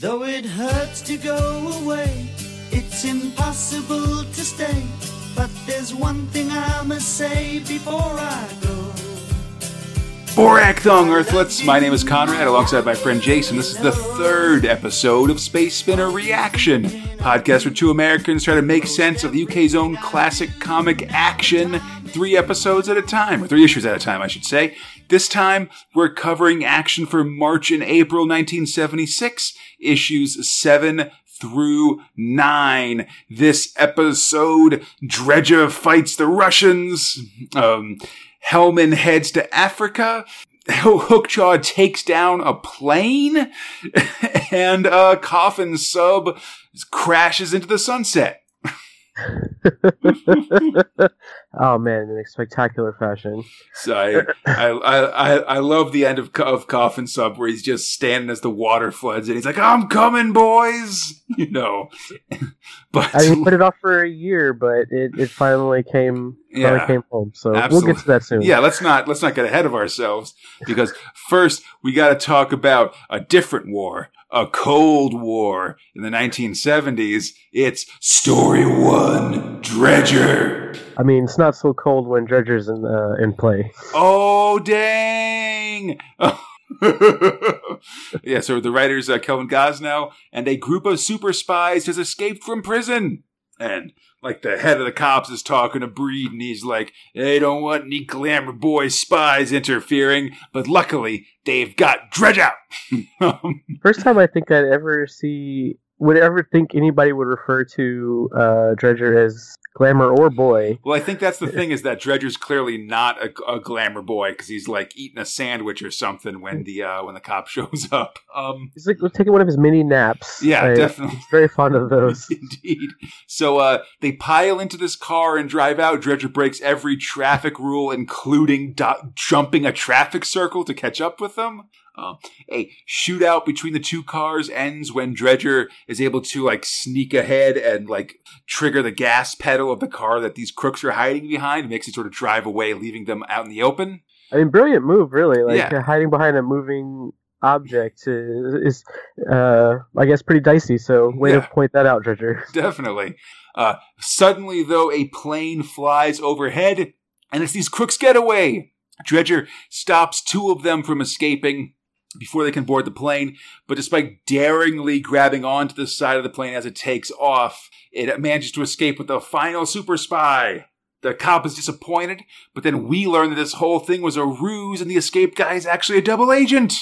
Though it hurts to go away, it's impossible to stay. But there's one thing I must say before I go. Borag Thungg Earthlets, my name is Conrad alongside my friend Jason. This is the third episode of Space Spinner Reaction, podcast where two Americans try to make sense of the UK's own classic comic action, three episodes at a time, or three issues at a time, I should say. This time, we're covering action for March and April 1976, issues 7 through 9. This episode, Dredger fights the Russians. Um, Hellman heads to Africa. Hookjaw takes down a plane, and a Coffin Sub crashes into the sunset. oh man, in a spectacular fashion. So I, I, I, I love the end of, of Coffin Sub where he's just standing as the water floods and he's like, "I'm coming, boys," you know. but I mean, put it off for a year, but it, it finally came. Finally came home. So absolutely. we'll get to that soon. Yeah, let's not let's not get ahead of ourselves because first we got to talk about a different war, a Cold War in the 1970s. It's Story One, Dredger. I mean, it's not so cold when Dredger's in uh, in play. Oh dang! yeah, so the writers uh, Kelvin Gosnell and a group of super spies has escaped from prison, and like the head of the cops is talking to Breed, and he's like, "They don't want any glamour boy spies interfering, but luckily they've got Dredger." First time I think I'd ever see would ever think anybody would refer to uh, Dredger as glamour or boy. Well, I think that's the thing is that Dredger's clearly not a, a glamour boy because he's like eating a sandwich or something when the uh, when the cop shows up. Um, he's like taking one of his mini naps. Yeah, I, definitely. He's very fond of those. Indeed. So uh, they pile into this car and drive out. Dredger breaks every traffic rule, including do- jumping a traffic circle to catch up with them. Uh, a shootout between the two cars ends when Dredger is able to like sneak ahead and like trigger the gas pedal of the car that these crooks are hiding behind. It makes it sort of drive away, leaving them out in the open. I mean, brilliant move, really. Like yeah. hiding behind a moving object is, uh, I guess, pretty dicey. So, way yeah. to point that out, Dredger. Definitely. Uh, suddenly, though, a plane flies overhead, and it's these crooks' getaway. Dredger stops two of them from escaping before they can board the plane. But despite daringly grabbing onto the side of the plane as it takes off, it manages to escape with the final super spy. The cop is disappointed, but then we learn that this whole thing was a ruse and the escaped guy is actually a double agent.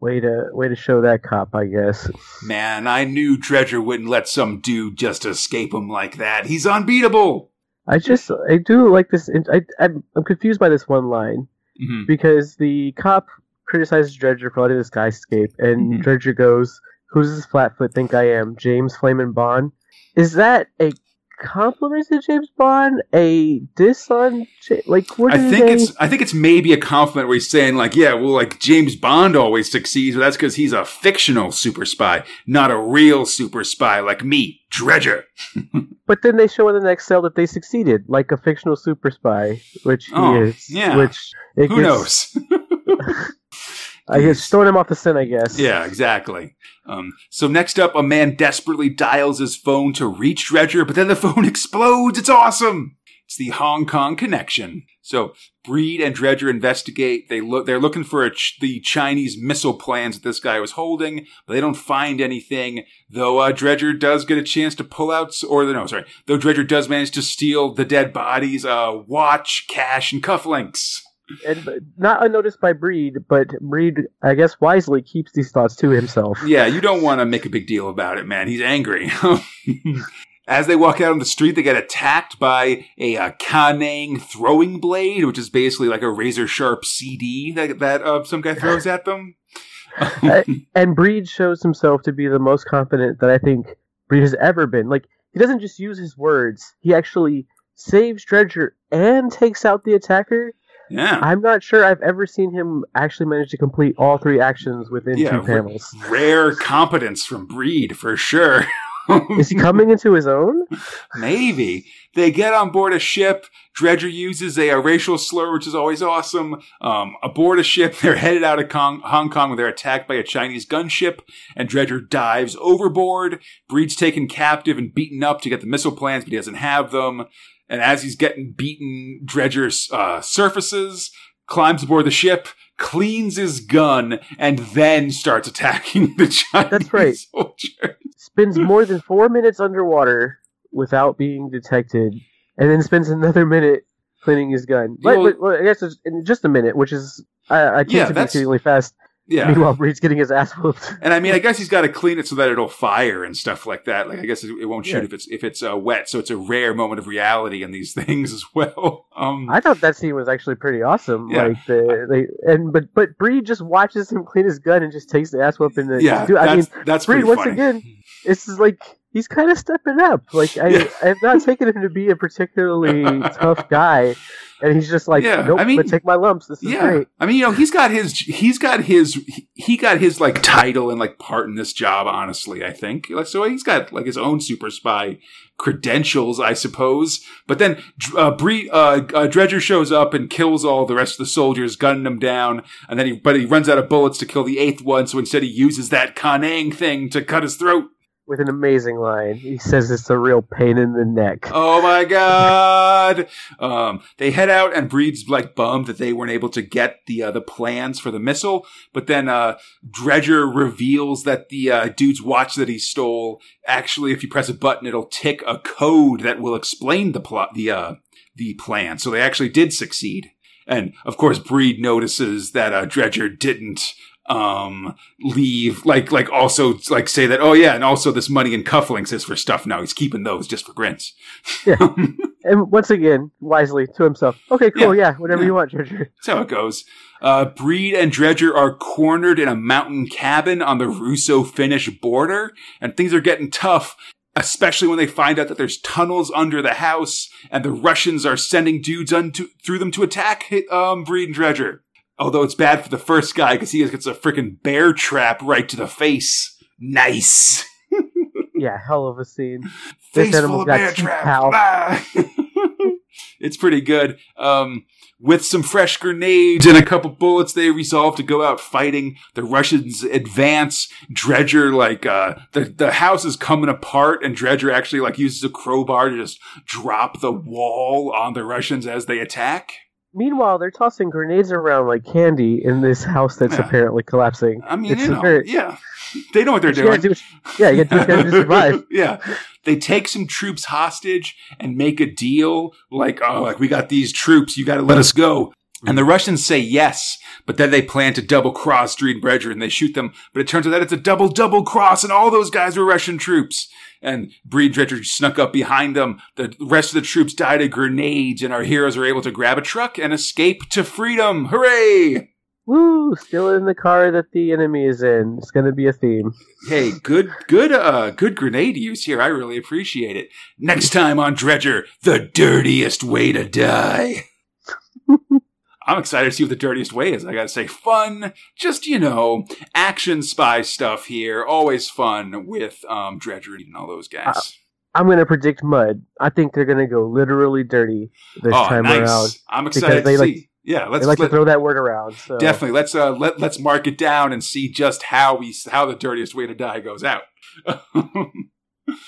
Way to way to show that cop, I guess. Man, I knew Dredger wouldn't let some dude just escape him like that. He's unbeatable. I just I do like this. I I'm, I'm confused by this one line mm-hmm. because the cop criticizes Dredger for letting this guy escape, and mm-hmm. Dredger goes, "Who's this flatfoot think I am? James Flamin' Bond?" Is that a compliment to James Bond? A diss on like what? I think they... it's I think it's maybe a compliment where he's saying like, yeah, well, like James Bond always succeeds, but that's because he's a fictional super spy, not a real super spy like me, Dredger. but then they show in the next cell that they succeeded, like a fictional super spy, which he oh, is. Yeah. Which who gets... knows. I guess throwing him off the scent, I guess. Yeah, exactly. Um, so next up, a man desperately dials his phone to reach Dredger, but then the phone explodes. It's awesome. It's the Hong Kong connection. So Breed and Dredger investigate. They look. They're looking for ch- the Chinese missile plans that this guy was holding, but they don't find anything. Though uh, Dredger does get a chance to pull out, or no, sorry. Though Dredger does manage to steal the dead bodies, uh, watch, cash, and cufflinks and not unnoticed by Breed, but Breed, I guess, wisely keeps these thoughts to himself. Yeah, you don't want to make a big deal about it, man. He's angry. As they walk out on the street, they get attacked by a uh, Ka-Nang throwing blade, which is basically like a razor sharp CD that, that uh, some guy throws at them. and Breed shows himself to be the most confident that I think Breed has ever been. Like, he doesn't just use his words, he actually saves Dredger and takes out the attacker yeah. I'm not sure I've ever seen him actually manage to complete all three actions within yeah, two panels. Rare competence from Breed, for sure. Is he coming into his own? Maybe. They get on board a ship. Dredger uses a, a racial slur, which is always awesome. Um, aboard a ship, they're headed out of Kong, Hong Kong when they're attacked by a Chinese gunship, and Dredger dives overboard. Breed's taken captive and beaten up to get the missile plans, but he doesn't have them. And as he's getting beaten, Dredger uh, surfaces, climbs aboard the ship, cleans his gun, and then starts attacking the Chinese That's right. soldier. Spends more than four minutes underwater without being detected, and then spends another minute cleaning his gun. But, Well- but- well, I guess in just a minute, which is I, I tend Yeah, to be exceedingly fast. Yeah. Meanwhile, Breed's getting his ass whooped. And I mean, I guess he's got to clean it so that it'll fire and stuff like that. Like, I guess it, won't shoot Yeah. if it's if it's uh, wet. So it's a rare moment of reality in these things as well. Um, I thought that scene was actually pretty awesome. Yeah. Like the they and but but Breed just watches him clean his gun and just takes the ass whooping. And, yeah, dude, I mean, that's Breed once funny. again, it's like he's kind of stepping up. Like I, Yeah. I have not taken him to be a particularly tough guy, and he's just like, Yeah, nope, I I'm mean- take my lumps. This is yeah, great. I mean, you know, he's got his he's got his he- he got his like title and like part in this job. Honestly, I think like so he's got like his own super spy credentials, I suppose. But then uh, Bree, uh, uh, Dredger shows up and kills all the rest of the soldiers, gunning them down, and then he but he runs out of bullets to kill the eighth one. So instead, he uses that Kanang thing to cut his throat. With an amazing line, he says it's a real pain in the neck. Oh my god! Um, they head out, and Breed's like bummed that they weren't able to get the uh, the plans for the missile. But then uh, Dredger reveals that the uh, dude's watch that he stole actually, if you press a button, it'll tick a code that will explain the plot, the uh, the plan. So they actually did succeed. And of course, Breed notices that uh, Dredger didn't um leave like like also like say that oh yeah and also this money and cufflinks is for stuff now he's keeping those just for grins Yeah. And once again, wisely to himself, okay, cool, yeah, whatever Yeah. you want, Treasure. That's how it goes. Uh, Breed and Dredger are cornered in a mountain cabin on the Russo-Finnish border, and things are getting tough, especially when they find out that there's tunnels under the house, and the Russians are sending dudes unto, through them to attack um, Breed and Dredger. Although it's bad for the first guy because he gets a freaking bear trap right to the face. Nice. Yeah, hell of a scene. Face animal's full of bear trap. Ah. it's pretty good. Um, with some fresh grenades and a couple bullets, they resolve to go out fighting. The Russians advance. Dredger, like, uh, the, the house is coming apart and Dredger actually, like, uses a crowbar to just drop the wall on the Russians as they attack. Meanwhile, they're tossing grenades around like candy in this house that's Yeah. apparently collapsing. I mean, It's you know, very- yeah. They know what they're doing. do yeah, you gotta do what you gotta do to survive. yeah. They take some troops hostage and make a deal like, oh, like we got these troops, you got to let us go. And the Russians say yes, but then they plan to double cross Dreed Bredger and they shoot them. But it turns out that it's a double double cross, and all those guys were Russian troops. And Breed Dredger snuck up behind them. The rest of the troops died of grenades, and our heroes are able to grab a truck and escape to freedom. Hooray! Woo! Still in the car that the enemy is in. It's gonna be a theme. Hey, good, good, uh, good grenade use here. I really appreciate it. Next time on Dredger, the dirtiest way to die. I'm excited to see what the dirtiest way is. I gotta say, fun, just you know, action spy stuff here. Always fun with um, Dredger and all those guys. I'm gonna predict mud. I think they're gonna go literally dirty this oh, time nice! around. I'm excited they to like- see. Yeah, let's They like let- to throw that word around. So. Definitely. Let's uh let let's mark it down and see just how we how the dirtiest way to die goes out.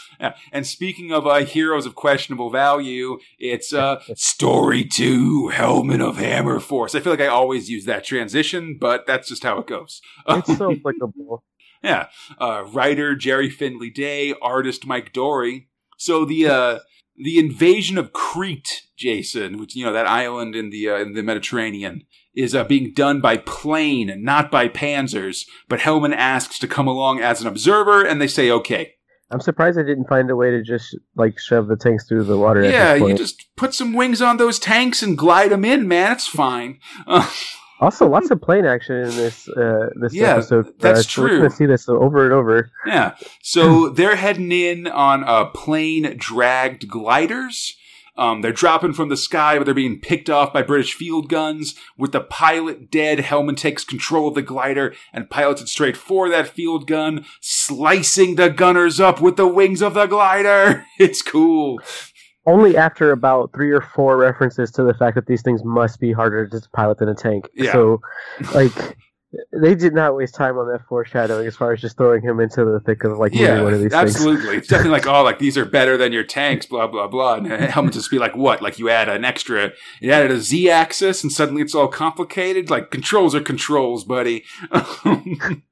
yeah. And speaking of uh, heroes of questionable value, it's uh story two, Hellman of Hammer Force. I feel like I always use that transition, but that's just how it goes. It's so applicable. Yeah. Uh, writer Gerry Finley-Day, artist Mike Dorey. So the uh, the invasion of Crete, Jason, which you know that island in the uh, in the Mediterranean, is uh, being done by plane and not by panzers. But Hellman asks to come along as an observer, and they say okay. I'm surprised I didn't find a way to just like shove the tanks through the water. at Yeah, you just put some wings on those tanks and glide them in, man. It's fine. Uh, Also, lots of plane action in this uh, this Yeah, episode. that's uh, so We're gonna see this over and over. Yeah. So they're heading in on uh, plane dragged gliders. Um, they're dropping from the sky, but they're being picked off by British field guns. With the pilot dead, Hellman takes control of the glider and pilots it straight for that field gun, slicing the gunners up with the wings of the glider. It's cool. Only after about three or four references to the fact that these things must be harder to pilot than a tank. Yeah. So, like, they did not waste time on that foreshadowing as far as just throwing him into the thick of like moving one of Yeah, these things. absolutely. It's definitely like, oh, like these are better than your tanks, blah blah blah. And Hellman just be like, what? Like you add an extra, you added a z-axis, and suddenly it's all complicated. Like controls are controls, buddy.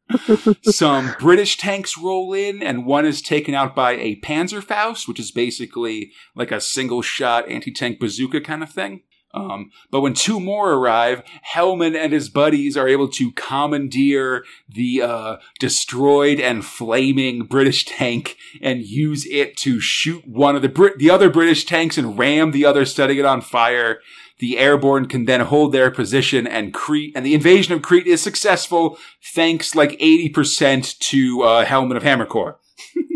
Some British tanks roll in, and one is taken out by a Panzerfaust, which is basically like a single shot anti tank bazooka kind of thing. Um, but when two more arrive, Hellman and his buddies are able to commandeer the uh, destroyed and flaming British tank and use it to shoot one of the Brit- the other British tanks and ram the other, setting it on fire. The airborne can then hold their position, and Crete and the invasion of Crete is successful, thanks like eighty percent to uh, Hellman of Hammer Force.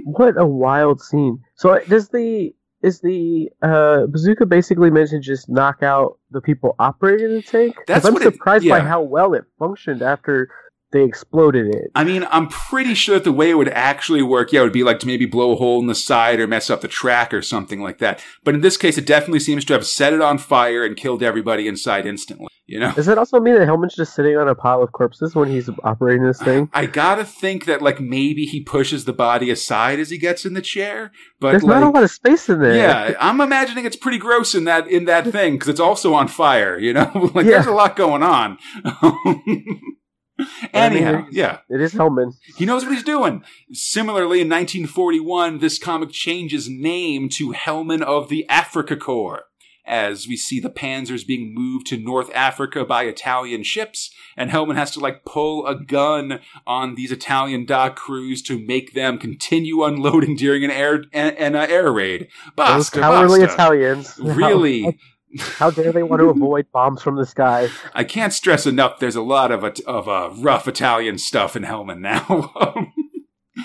What a wild scene. So does the is the uh, bazooka basically meant to just knock out the people operating the tank? That's I'm what it- surprised by how well it functioned after they exploded it. I mean, I'm pretty sure that the way it would actually work, yeah, would be like to maybe blow a hole in the side or mess up the track or something like that. But in this case, it definitely seems to have set it on fire and killed everybody inside instantly. You know? Does that also mean that Hellman's just sitting on a pile of corpses when he's operating this thing? I gotta think that like maybe he pushes the body aside as he gets in the chair, but There's like, not a lot of space in there. yeah, I'm imagining it's pretty gross in that in that thing because it's also on fire. You know, like there's a lot going on. I mean, Anyhow, yeah. It is Hellman. He knows what he's doing. Similarly, in 1941, this comic changes name to Hellman of the Africa Corps. As we see the panzers being moved to North Africa by Italian ships, and Hellman has to like pull a gun on these Italian dock crews to make them continue unloading during an air an, an uh, air raid. Those cowardly basta. Italians. Really, How, dare they want to avoid bombs from the sky? I can't stress enough. There's a lot of it- of uh, rough Italian stuff in Hellman now.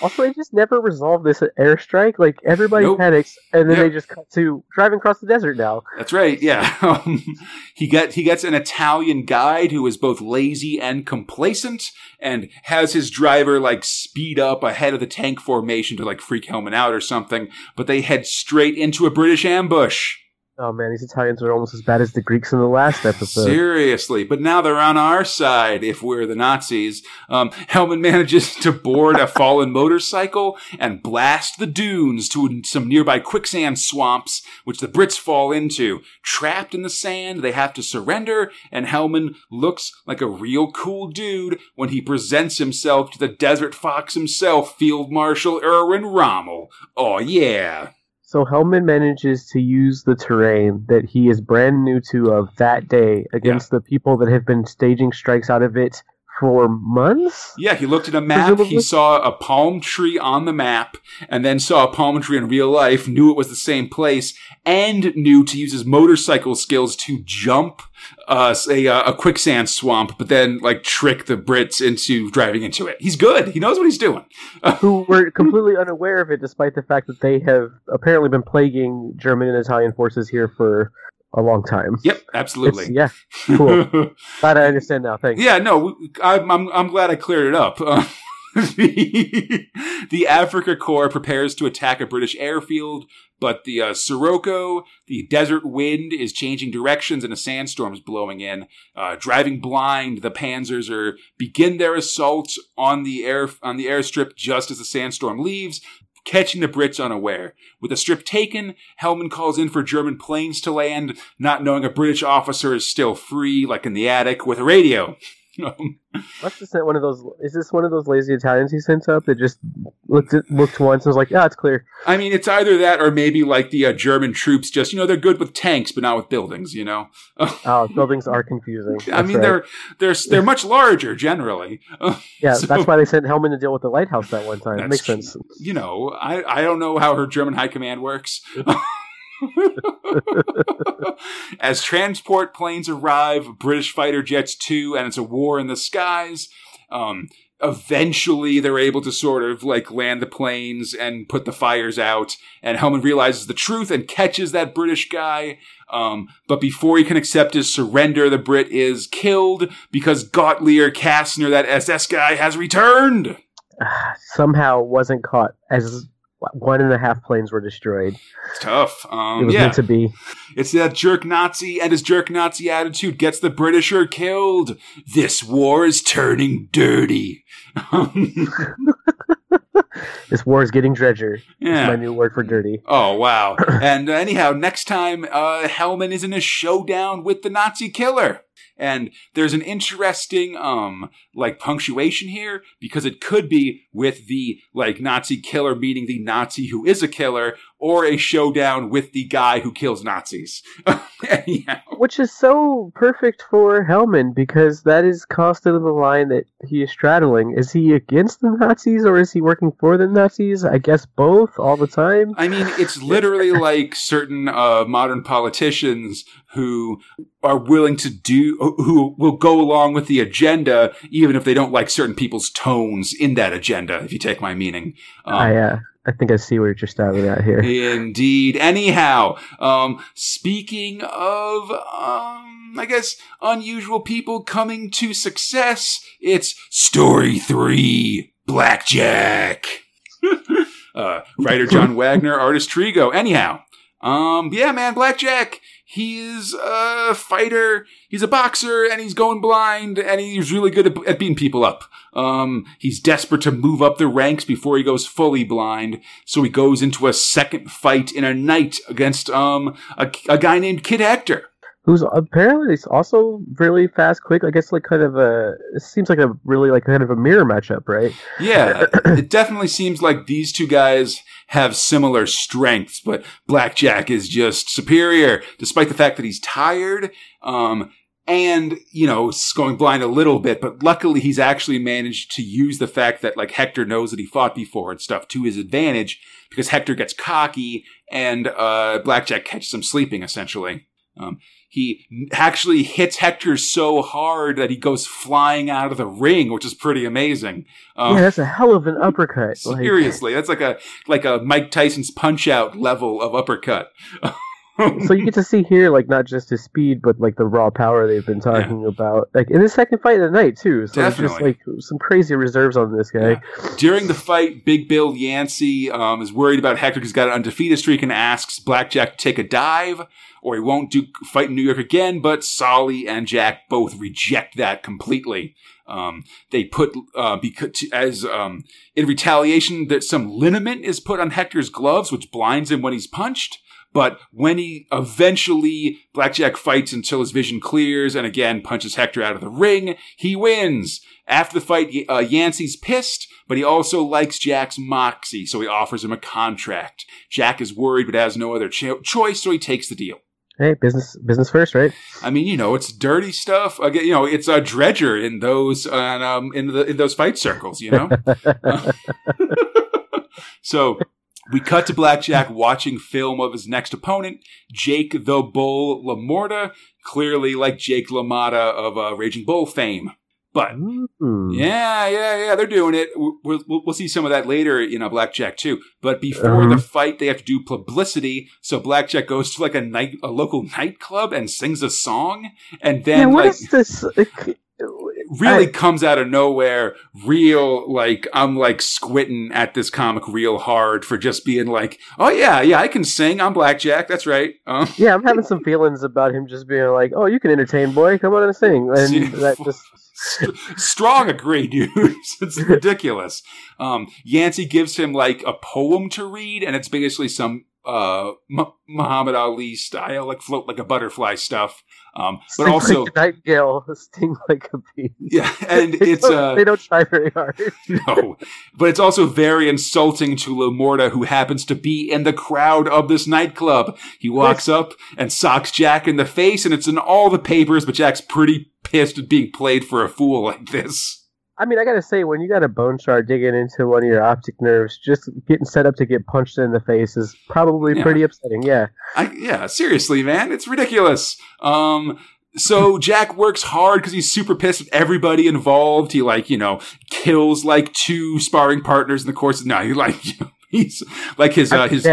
Also, they just never resolved this airstrike. Like everybody Nope. panics, and then Yep. they just cut to driving across the desert now. That's right. Yeah, um, he get he gets an Italian guide who is both lazy and complacent, and has his driver like speed up ahead of the tank formation to like freak Hellman out or something. But they head straight into a British ambush. Oh man, these Italians are almost as bad as the Greeks in the last episode. Seriously, but now they're on our side. If we're the Nazis, um, Hellman manages to board a fallen motorcycle and blast the dunes to some nearby quicksand swamps, which the Brits fall into. Trapped in the sand, they have to surrender, and Hellman looks like a real cool dude when he presents himself to the Desert Fox himself, Field Marshal Erwin Rommel. Oh yeah. So Hellman manages to use the terrain that he is brand new to of that day against the people that have been staging strikes out of it for months. Yeah, he looked at a map, he saw a palm tree on the map, and then saw a palm tree in real life, knew it was the same place, and knew to use his motorcycle skills to jump uh, a, a quicksand swamp, but then like trick the Brits into driving into it. He's good. He knows what he's doing. Who were completely unaware of it, despite the fact that they have apparently been plaguing German and Italian forces here for a long time. Yep, absolutely. It's- yeah, cool. Glad I understand now. Thanks. Yeah, no, I'm, I'm, I'm glad I cleared it up. The, the Africa Corps prepares to attack a British airfield, but the uh, Sirocco, the desert wind, is changing directions and a sandstorm is blowing in. Uh, driving blind, the Panzers are begin their assault on the air on the airstrip just as the sandstorm leaves. Catching the Brits unaware. With the strip taken, Hellman calls in for German planes to land, not knowing a British officer is still free, like in the attic, with a radio. Must have sent one of those. Is this one of those lazy Italians he sent up that just looked at, looked once and was like, "Yeah, it's clear." I mean, it's either that or maybe like the uh, German troops just, you know, they're good with tanks, but not with buildings, you know? Oh, buildings are confusing. I mean, right. they're, they're, they're much larger generally. yeah. so- that's why they sent Hellman to deal with the lighthouse that one time. That Makes sense. You know, I, I don't know how her German high command works. As transport planes arrive, British fighter jets too, and it's a war in the skies. Um, eventually they're able to sort of like land the planes and put the fires out and Hellman realizes the truth and catches that British guy um, but before he can accept his surrender the Brit is killed because Gottlieb Kastner that SS guy has returned somehow wasn't caught as one and a half planes were destroyed. It's tough. Um, it was yeah. meant to be. It's that jerk Nazi and his jerk Nazi attitude gets the Britisher killed. This war is turning dirty. this war is getting dredger. Yeah. my new word for dirty. Oh wow! and uh, anyhow, next time uh, Hellman is in a showdown with the Nazi killer. And there's an interesting, um, like punctuation here because it could be with the like Nazi killer meeting the Nazi who is a killer, or a showdown with the guy who kills Nazis. Anyhow. Which is so perfect for Hellman because that is constantly the line that he is straddling. Is he against the Nazis or is he working for the Nazis? I guess both all the time. I mean, it's literally like certain uh, modern politicians who are willing to do, who will go along with the agenda, even if they don't like certain people's tones in that agenda, if you take my meaning. Um, I, uh, I think I see where you're starting at here. Indeed. Anyhow, um, speaking of, um, I guess, unusual people coming to success, it's story three, Blackjack. uh, writer John Wagner, artist Trigo. Anyhow, um, yeah, man, Blackjack. He's a fighter. He's a boxer, and he's going blind, and he's really good at, at beating people up. Um, he's desperate to move up the ranks before he goes fully blind, so he goes into a second fight in a night against um a, a guy named Kid Hector who's apparently also really fast, quick. I guess like kind of a. It seems like a really like kind of a mirror matchup, right? Yeah, it definitely seems like these two guys have similar strengths, but Blackjack is just superior, despite the fact that he's tired. Um, and you know going blind a little bit but luckily he's actually managed to use the fact that like hector knows that he fought before and stuff to his advantage because hector gets cocky and uh, blackjack catches him sleeping essentially um, he actually hits Hector so hard that he goes flying out of the ring, which is pretty amazing. Um, yeah, that's a hell of an uppercut. Seriously, like, that's like a like a Mike Tyson's punch out level of uppercut. so you get to see here, like not just his speed, but like the raw power they've been talking yeah. about, like in the second fight of the night too. So Definitely. just like some crazy reserves on this guy. Yeah. During the fight, Big Bill Yancey um, is worried about Hector. He's got an undefeated streak and asks Blackjack to take a dive or he won't do fight in New York again. But Solly and Jack both reject that completely. Um, they put uh, because as um, in retaliation that some liniment is put on Hector's gloves, which blinds him when he's punched. But when he eventually Blackjack fights until his vision clears and again punches Hector out of the ring, he wins. After the fight, uh, Yancey's pissed, but he also likes Jack's moxie, so he offers him a contract. Jack is worried but has no other cho- choice, so he takes the deal. Hey, business business first, right? I mean, you know, it's dirty stuff. Again, you know, it's a dredger in those uh, um, in the in those fight circles. You know, so we cut to Blackjack watching film of his next opponent, Jake the Bull LaMorta, clearly like Jake LaMotta of uh, Raging Bull fame. But Ooh. yeah, yeah, yeah, they're doing it. We'll, we'll, we'll, see some of that later in a Blackjack too. But before uh-huh. the fight, they have to do publicity. So Blackjack goes to like a night, a local nightclub and sings a song, and then yeah, what like is this? Really I, comes out of nowhere. Real like I'm like squinting at this comic real hard for just being like, oh yeah, yeah, I can sing. I'm Blackjack. That's right. Um, yeah, I'm having some feelings about him just being like, oh, you can entertain, boy. Come on and sing, and that just strong agree, dude. it's ridiculous. Um, Yancey gives him like a poem to read, and it's basically some uh, M- Muhammad Ali style, like float like a butterfly stuff. Um, but sting also like nightingale, sting like a bee. Yeah, and it's uh, they don't try very hard. no, but it's also very insulting to LaMorta, who happens to be in the crowd of this nightclub. He walks up and socks Jack in the face, and it's in all the papers. But Jack's pretty pissed at being played for a fool like this. I mean, I gotta say, when you got a bone shard digging into one of your optic nerves, just getting set up to get punched in the face is probably yeah. pretty upsetting. Yeah. I, yeah, seriously, man, it's ridiculous. Um, so Jack works hard because he's super pissed at everybody involved. He like you know kills like two sparring partners in the course of no, he like you know, he's like his uh, his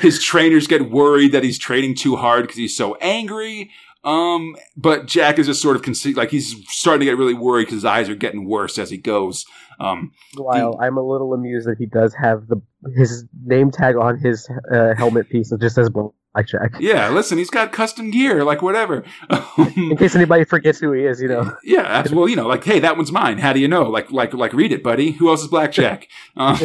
his trainers get worried that he's training too hard because he's so angry. Um, but Jack is just sort of conce- like he's starting to get really worried because his eyes are getting worse as he goes. Um, While the, I'm a little amused that he does have the his name tag on his uh, helmet piece that just says Blackjack. Yeah, listen, he's got custom gear, like whatever. In case anybody forgets who he is, you know. Yeah, well, you know, like, hey, that one's mine. How do you know? Like, like, like, read it, buddy. Who else is Blackjack? Uh,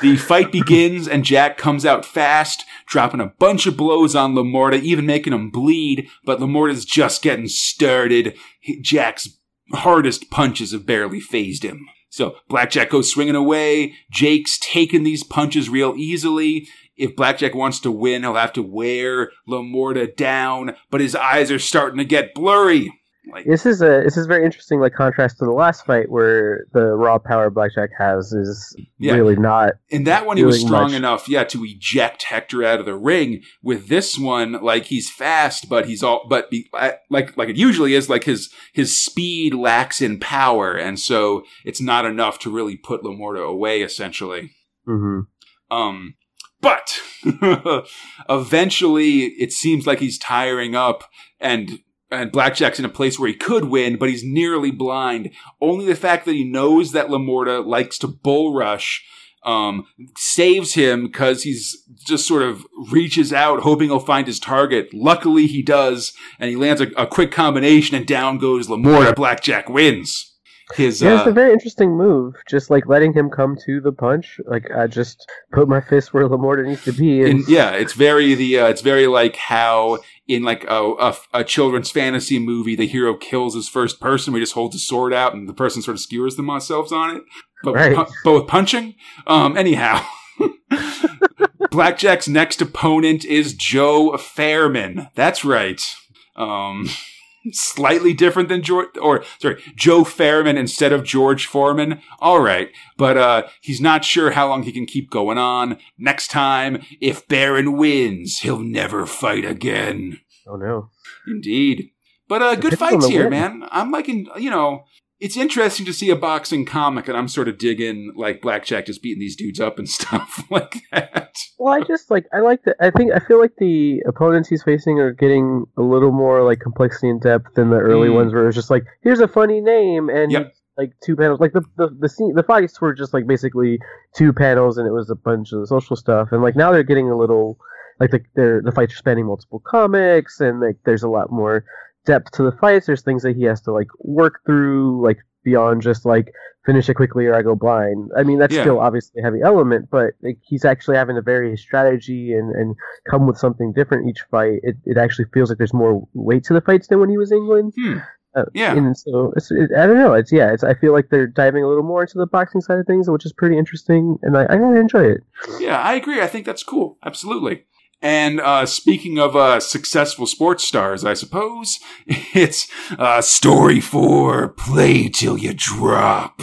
the fight begins, and Jack comes out fast, dropping a bunch of blows on Lamorta, even making him bleed. But Lamorta's just getting started. Jack's hardest punches have barely phased him. So Blackjack goes swinging away. Jake's taking these punches real easily. If Blackjack wants to win, he'll have to wear Lamorta down, but his eyes are starting to get blurry. Like, this is a this is very interesting, like contrast to the last fight where the raw power Blackjack has is yeah. really not. In that one, he was strong much. enough, yeah, to eject Hector out of the ring. With this one, like he's fast, but he's all but be, like like it usually is. Like his his speed lacks in power, and so it's not enough to really put Lamorta away. Essentially, mm-hmm. um, but eventually, it seems like he's tiring up and and Blackjack's in a place where he could win, but he's nearly blind. Only the fact that he knows that Lamorta likes to bull rush um, saves him because he's just sort of reaches out, hoping he'll find his target. Luckily, he does, and he lands a, a quick combination, and down goes Lamorta. Blackjack wins his yeah, it's uh, a very interesting move. Just like letting him come to the punch. Like I just put my fist where Lamorta needs to be. And, yeah, it's very the uh, it's very like how in like a, a, a, children's fantasy movie the hero kills his first person. We just holds his sword out and the person sort of skewers themselves on it. But right. pu- but with punching. Um. Anyhow. Blackjack's next opponent is Joe Fairman. That's right. Um, slightly different than George, or sorry, Joe Fairman instead of George Foreman. All right, but uh, he's not sure how long he can keep going on. Next time, if Baron wins, he'll never fight again. Oh no, indeed. But uh, good fights here, win. man. I'm liking, you know, it's interesting to see a boxing comic, and I'm sort of digging like Blackjack just beating these dudes up and stuff like that. Well, I just like I like that. I think I feel like the opponents he's facing are getting a little more like complexity and depth than the early mm. ones, where it's just like here's a funny name and yep. like two panels. Like the the the, scene, the fights were just like basically two panels, and it was a bunch of the social stuff. And like now they're getting a little like the the fights are spanning multiple comics, and like there's a lot more depth to the fights. There's things that he has to like work through, like beyond just like finish it quickly or I go blind. I mean, that's yeah. still obviously a heavy element, but like, he's actually having to vary his strategy and, and come with something different each fight. It, it actually feels like there's more weight to the fights than when he was England. Hmm. Uh, yeah, and so it's, it, I don't know. It's yeah. It's I feel like they're diving a little more into the boxing side of things, which is pretty interesting, and I, I enjoy it. Yeah, I agree. I think that's cool. Absolutely. And uh, speaking of uh, successful sports stars, I suppose it's uh, story four: play till you drop.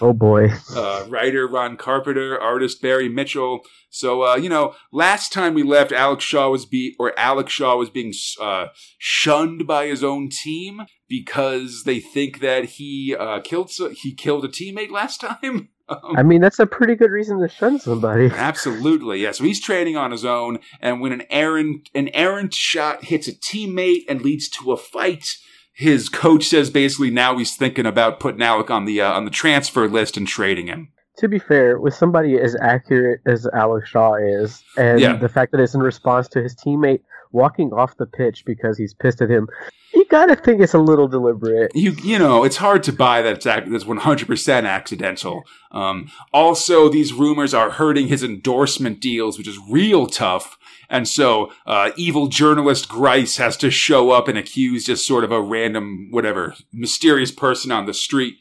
Oh boy! Uh, writer Ron Carpenter, artist Barry Mitchell. So uh, you know, last time we left, Alex Shaw was be or Alex Shaw was being uh, shunned by his own team because they think that he killed he killed a teammate last time. Um, I mean, that's a pretty good reason to shun somebody. Absolutely, yeah. So he's training on his own, and when an errant an errant shot hits a teammate and leads to a fight, his coach says basically now he's thinking about putting Alec on the uh, on the transfer list and trading him. To be fair, with somebody as accurate as Alex Shaw is, and yeah. the fact that it's in response to his teammate walking off the pitch because he's pissed at him, you gotta think it's a little deliberate. You you know, it's hard to buy that it's that's one hundred percent accidental. Um, also, these rumors are hurting his endorsement deals, which is real tough. And so, uh, evil journalist Grice has to show up and accuse just sort of a random, whatever, mysterious person on the street,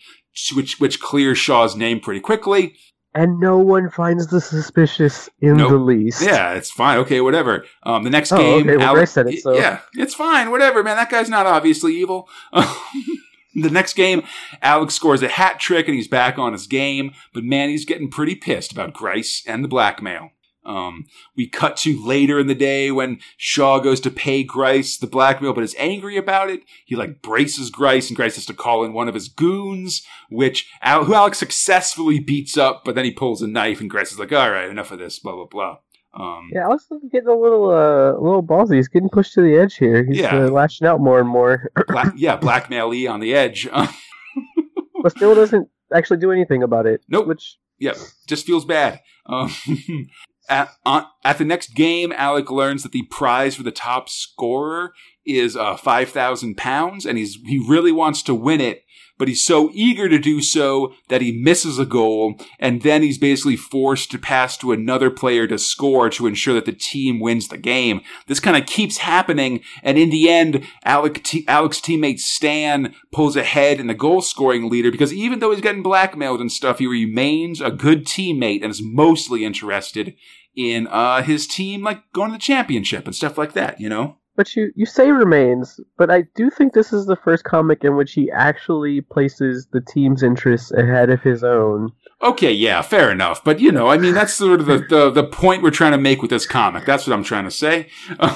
which which clears Shaw's name pretty quickly and no one finds the suspicious in nope. the least. Yeah, it's fine. Okay, whatever. Um, the next oh, game, okay. well, Alex, said it, so. yeah, it's fine. Whatever, man. That guy's not obviously evil. the next game, Alex scores a hat trick and he's back on his game. But man, he's getting pretty pissed about Grice and the blackmail. Um, we cut to later in the day when Shaw goes to pay Grice the blackmail, but is angry about it. He like braces Grice, and Grice has to call in one of his goons, which Al- who Alex successfully beats up, but then he pulls a knife, and Grice is like, "All right, enough of this." Blah blah blah. Um, Yeah, Alex is getting a little, uh, a little ballsy. He's getting pushed to the edge here. He's Yeah. uh, lashing out more and more. Bla- yeah, blackmail E on the edge. but still doesn't actually do anything about it. Nope. Which yeah, just feels bad. Um, at, on, at the next game, Alec learns that the prize for the top scorer is uh, five thousand pounds, and he's he really wants to win it, but he's so eager to do so that he misses a goal, and then he's basically forced to pass to another player to score to ensure that the team wins the game. This kind of keeps happening, and in the end, Alec t- Alec's teammate Stan pulls ahead in the goal scoring leader because even though he's getting blackmailed and stuff, he remains a good teammate and is mostly interested in uh, his team, like going to the championship and stuff like that. You know. But you, you say remains, but I do think this is the first comic in which he actually places the team's interests ahead of his own. Okay, yeah, fair enough. But you know, I mean, that's sort of the, the, the point we're trying to make with this comic. That's what I'm trying to say.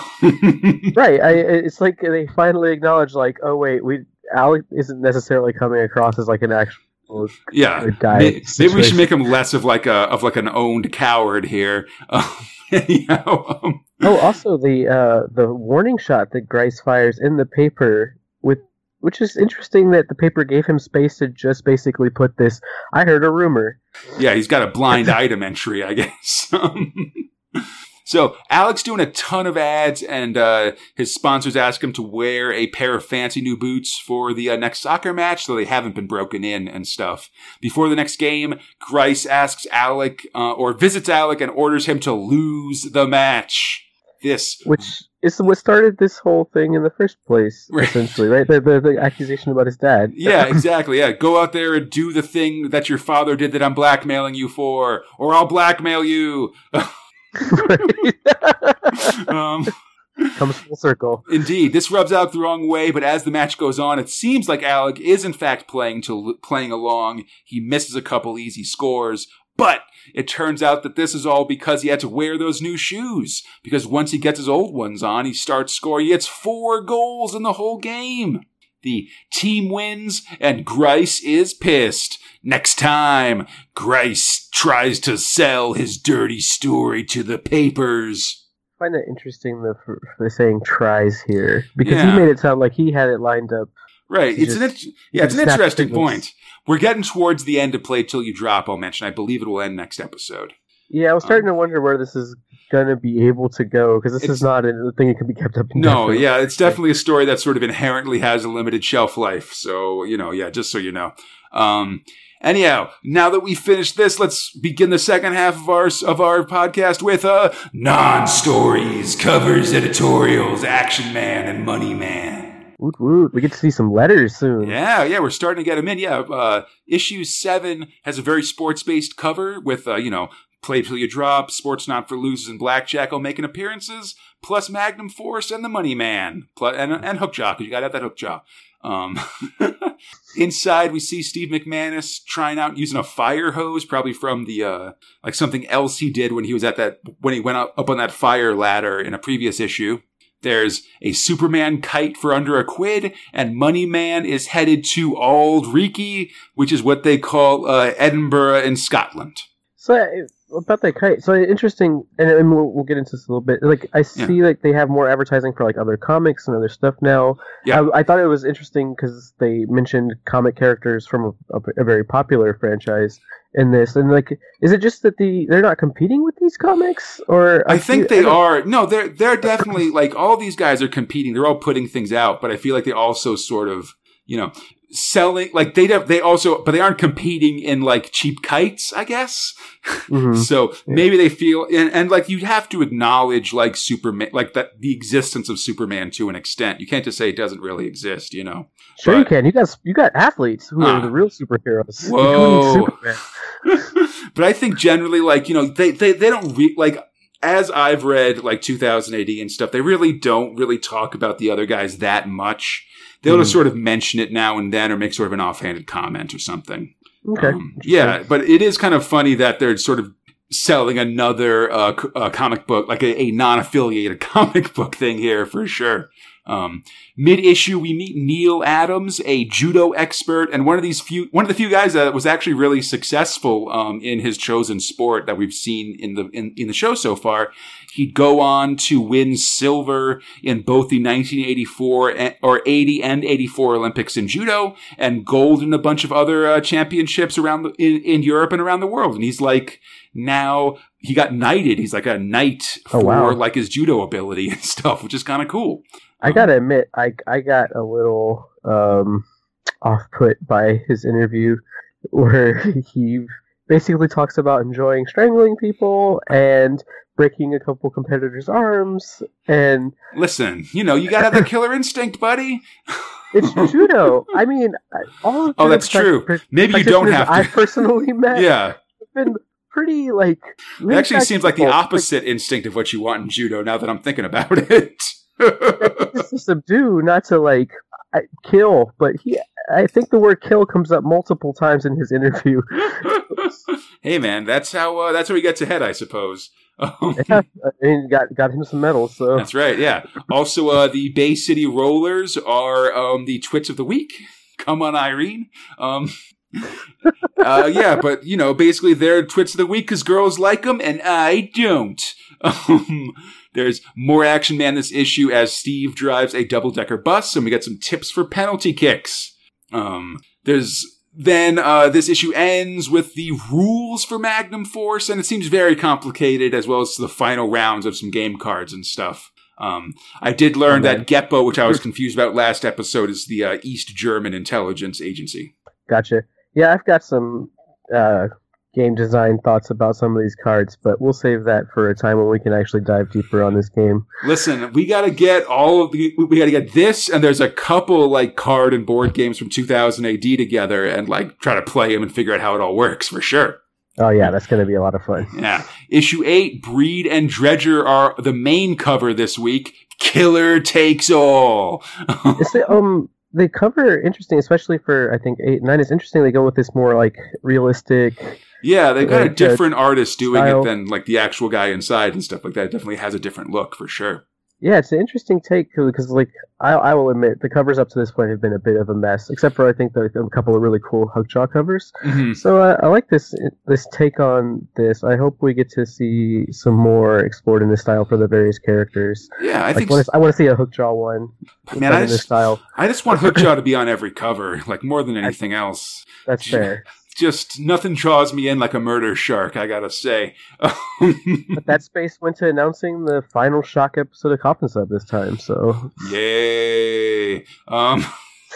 Right. I, it's like they finally acknowledge, like, oh wait, we Alec isn't necessarily coming across as like an actual yeah, good guy. May- maybe we should make him less of like a of like an owned coward here. Um, anyhow, um, Oh, also the uh, the warning shot that Grice fires in the paper with. Which is interesting that the paper gave him space to just basically put this. I heard a rumor. yeah, he's got a blind item entry, I guess. So Alex doing a ton of ads, and uh, his sponsors ask him to wear a pair of fancy new boots for the uh, next soccer match, so they haven't been broken in and stuff. Before the next game, Grice asks Alec uh, or visits Alec and orders him to lose the match. This which is what started this whole thing in the first place, Right. essentially, right? The, the the accusation about his dad. Yeah, exactly. Yeah, go out there and do the thing that your father did that I'm blackmailing you for, or I'll blackmail you. um, Comes full circle. indeed, this rubs out the wrong way, but as the match goes on, it seems like Alec is in fact playing to playing along. He misses a couple easy scores, but it turns out that this is all because he had to wear those new shoes. Because once he gets his old ones on, he starts scoring. He gets four goals in the whole game. The team wins, and Grice is pissed. Next time, Grice tries to sell his dirty story to the papers. I find it interesting the for saying tries here because Yeah. he made it sound like he had it lined up. Right. It's an just- int- yeah, it's an interesting point. We're getting towards the end of Play Till You Drop, I'll mention. I believe it will end next episode. Yeah, I was starting um, to wonder where this is gonna be able to go because this It's- is not a thing that can be kept up. No, yeah, it's definitely a story that sort of inherently has a limited shelf life. So, you know, yeah, just so you know. Um, anyhow, now that we finished this, let's begin the second half of our of our podcast with uh non-stories, covers, editorials, Action Man, and Money Man. Woot woot. We get to see some letters soon. Yeah, yeah, we're starting to get them in. Yeah, uh, issue seven has a very sports-based cover with, uh, you know, play till you drop, sports not for losers, and blackjack all making appearances, plus Magnum Force and the Money Man, plus, and and Hookjaw because you got to have that Hookjaw. Um, inside, we see Steve McManus trying out using a fire hose, probably from the uh, like something else he did when he was at that when he went up, up on that fire ladder in a previous issue. There's a Superman kite for under a quid, and Money Man is headed to Auld Reekie, which is what they call uh, Edinburgh in Scotland. So about that kite, so interesting, and, and we'll, we'll get into this a little bit. Like I see, like they have more advertising for like other comics and other stuff now. Yeah. I, I thought it was interesting because they mentioned comic characters from a, a, a very popular franchise in this, and like, is it just that the they're not competing with these comics, or I think see- they don't- are. No, they're they're definitely like all these guys are competing. They're all putting things out, but I feel like they also sort of you know selling like they don't they also but they aren't competing in like cheap kites. I guess. Mhm. So maybe they feel and, and like you have to acknowledge like Superman like that the existence of Superman to an extent. You can't just say it doesn't really exist. You know. Sure, you can. You got you got athletes who Ah. are the real superheroes. Whoa. but I think generally, like you know, they they they don't re- like as I've read like 2000 AD and stuff. They really don't really talk about the other guys that much. They'll just Mhm. sort of mention it now and then, or make sort of an offhanded comment or something. Okay. Um, yeah, but it is kind of funny that they're sort of selling another uh, c- uh, comic book, like a, a non-affiliated comic book thing here for sure. Um, mid issue, we meet Neil Adams, a judo expert, and one of these few, one of the few guys that was actually really successful um, in his chosen sport that we've seen in the in, in the show so far. He'd go on to win silver in both the 1984 or 80 and 84 Olympics in judo, and gold in a bunch of other uh, championships around the, in, in Europe and around the world. And he's like now he got knighted. He's like a knight for Oh, wow. like his judo ability and stuff, which is kind of cool. I gotta admit, I I got a little um, off put by his interview, where he basically talks about enjoying strangling people and breaking a couple competitors' arms, and Listen, you know, you gotta have the killer instinct, buddy. it's judo. I mean, all of Oh, that's true. Maybe you don't have. To. I personally met Yeah, have been pretty like. it actually seems like the opposite instinct of what you want in judo. Now that I'm thinking about it. To subdue, not to like kill. But he, I think the word "kill" comes up multiple times in his interview. hey, man, that's how uh, that's how he gets ahead, I suppose. Um, yeah, I mean, got got him some medals. So That's right. Yeah. Also, uh, the Bay City Rollers are um, the twits of the week. Come on, Irene. Um, uh, yeah, but you know, basically they're twits of the week because girls like them and I don't. Um, there's more action man this issue as Steve drives a double decker bus, and we get some tips for penalty kicks. Um, there's then uh, this issue ends with the rules for Magnum Force, and it seems very complicated, as well as the final rounds of some game cards and stuff. Um, I did learn that Geppo, which I was confused about last episode, is the uh, East German intelligence agency. Gotcha. Yeah, I've got some uh, game design thoughts about some of these cards, but we'll save that for a time when we can actually dive deeper on this game. Listen, we got to get all of the, we got to get this, and there's a couple like card and board games from 2000 AD together, and like try to play them and figure out how it all works for sure. Oh yeah, that's going to be a lot of fun. Yeah. Issue 8, Breed and Dredger are the main cover this week. Killer takes all. Is the um the cover interesting, especially for I think eight and nine is interesting. They go with this more like realistic. yeah, they've got a Like, uh, different artist doing style. it than like the actual guy inside and stuff like that. It definitely has a different look for sure. Yeah, it's an interesting take because like I I will admit the covers up to this point have been a bit of a mess, except for I think the, a couple of really cool Hookjaw covers. Mhm. So uh, I like this this take on this. I hope we get to see some more explored in this style for the various characters. Yeah, I Like, think, if- I want to see a Hookjaw one man, I in this just, style. I just want Hookjaw to be on every cover, like more than anything else. That's fair. Just nothing draws me in like a murder shark, I gotta say. But that space went to announcing the final shock episode of Coffin Sub this time. So Yay. Um,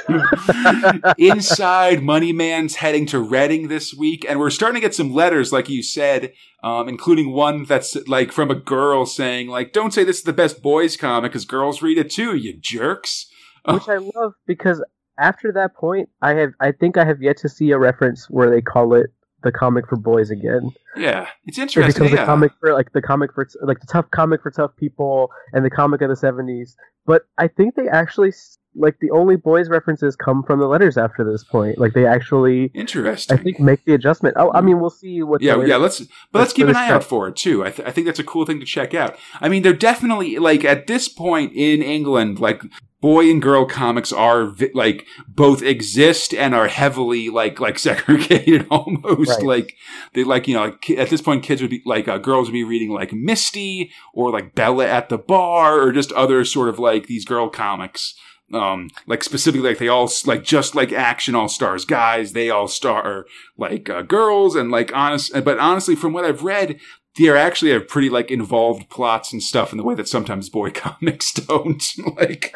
inside, Money Man's heading to Reading this week, and we're starting to get some letters, like you said, um, including one that's like from a girl saying, like, don't say this is the best boys comic because girls read it too, you jerks. which I love because after that point, I have I think I have yet to see a reference where they call it the comic for boys again. Yeah, it's interesting. It becomes yeah. a comic for like the comic for like the tough comic for tough people and the comic of the seventies. But I think they actually like the only boys references come from the letters after this point. Like they actually. Interesting. I think make the adjustment. Oh, I mean, we'll see what. yeah, yeah. Let's, but let's let's keep an eye out for it too. I, th- I think that's a cool thing to check out. I mean, they're definitely like at this point in England, like boy and girl comics are vi- like both exist and are heavily like like segregated almost. Right. Like they like you know like, at this point, kids would be like uh, girls would be reading like Misty or like Bella at the bar or just other sort of like these girl comics um like specifically like they all like just like action all stars guys they all star like uh, girls and like honest but honestly from what i've read they are actually have pretty like involved plots and stuff in the way that sometimes boy comics don't. Like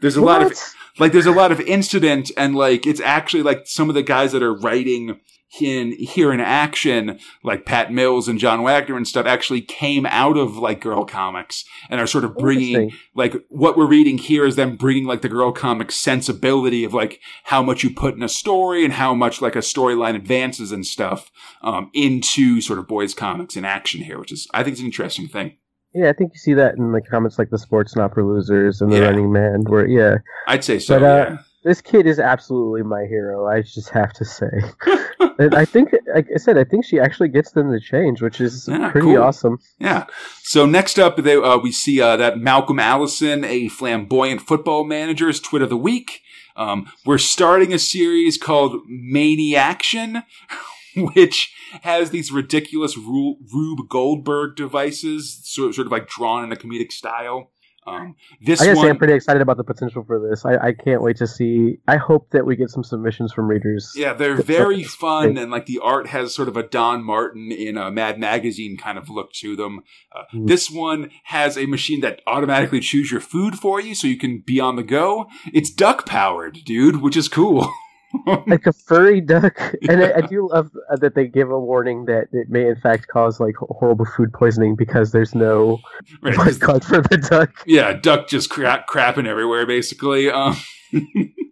there's a lot of like there's a lot of incident and like it's actually like some of the guys that are writing in here in action like pat mills and john wagner and stuff actually came out of like girl comics and are sort of bringing like what we're reading here is them bringing like the girl comic sensibility of like how much you put in a story and how much like a storyline advances and stuff um, into sort of boys comics in action here which is i think it's an interesting thing. Yeah, I think you see that in the comics like the Sports Not for Losers and the Yeah. Running Man, where yeah, i'd say so But, uh, yeah this kid is absolutely my hero. I just have to say, and I think like I said, I think she actually gets them to change, which is Yeah, pretty cool. awesome. Yeah. So next up, they, uh, we see uh, that Malcolm Allison, a flamboyant football manager, is Twit of the Week. Um, we're starting a series called Maniaction, which has these ridiculous Ru- Rube Goldberg devices, sort, sort of like drawn in a comedic style. Um, this I gotta say, I'm pretty excited about the potential for this. I, I can't wait to see. I hope that we get some submissions from readers. Yeah, they're very fun, and like the art has sort of a Don Martin in a Mad Magazine kind of look to them. Uh, Mm. This one has a machine that automatically chews your food for you, so you can be on the go. It's duck powered, dude, which is cool. like a furry duck. And I, I do love uh, that they give a warning that it may in fact cause like horrible food poisoning because there's no Right. blood for the duck. yeah, duck just crap, crapping everywhere, basically. Um,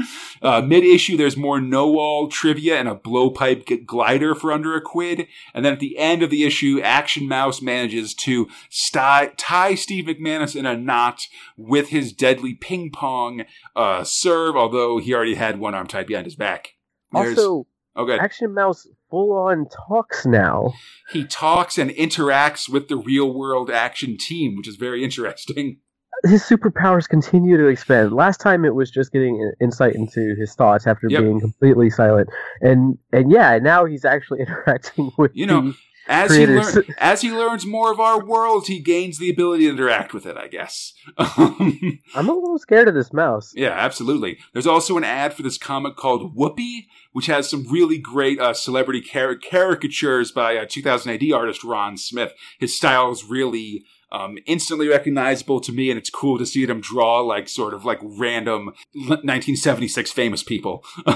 uh, Mid issue, there's more no all trivia and a blowpipe glider for under a quid. And then at the end of the issue, Action Mouse manages to sti- tie Steve McManus in a knot with his deadly ping pong uh, serve, although he already had one arm tied behind his back. There's- Also, okay, Action Mouse full on talks now. he talks and interacts with the real world action team, which is very interesting. His superpowers continue to expand. Last time it was just getting insight into his thoughts after Yep. being completely silent, and and yeah, now he's actually interacting with You know, As he, creators. lear- as he learns more of our world, he gains the ability to interact with it, I guess. I'm a little scared of this mouse. yeah, absolutely. There's also an ad for this comic called Whoopee, which has some really great uh, celebrity car- caricatures by uh, 2000 AD artist Ron Smith. His style is really um, instantly recognizable to me, and it's cool to see them draw like sort of like random 1976 famous people.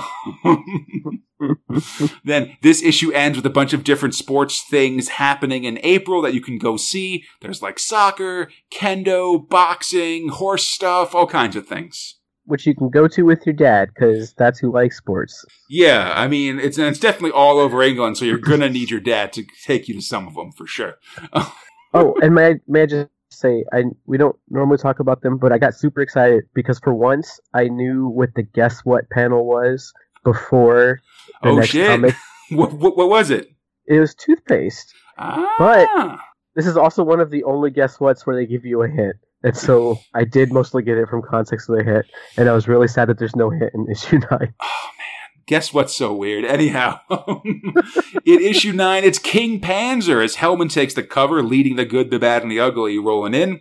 then this issue ends with a bunch of different sports things happening in April that you can go see. There's like soccer, kendo, boxing, horse stuff, all kinds of things. which you can go to with your dad because that's who likes sports. Yeah, I mean, it's it's definitely all over England, so you're gonna need your dad to take you to some of them for sure. Oh, and may I, may I just say, I we don't normally talk about them, but I got super excited because for once I knew what the guess what panel was before the oh next shit! comic. What, what what was it? It was toothpaste. Ah, But This is also one of the only guess whats where they give you a hint. And so I did mostly get it from context of the hint, and I was really sad that there's no hint in issue nine. Guess what's so weird? Anyhow, in issue nine, it's King Panzer as Hellman takes the cover, leading the good, the bad, and the ugly, rolling in.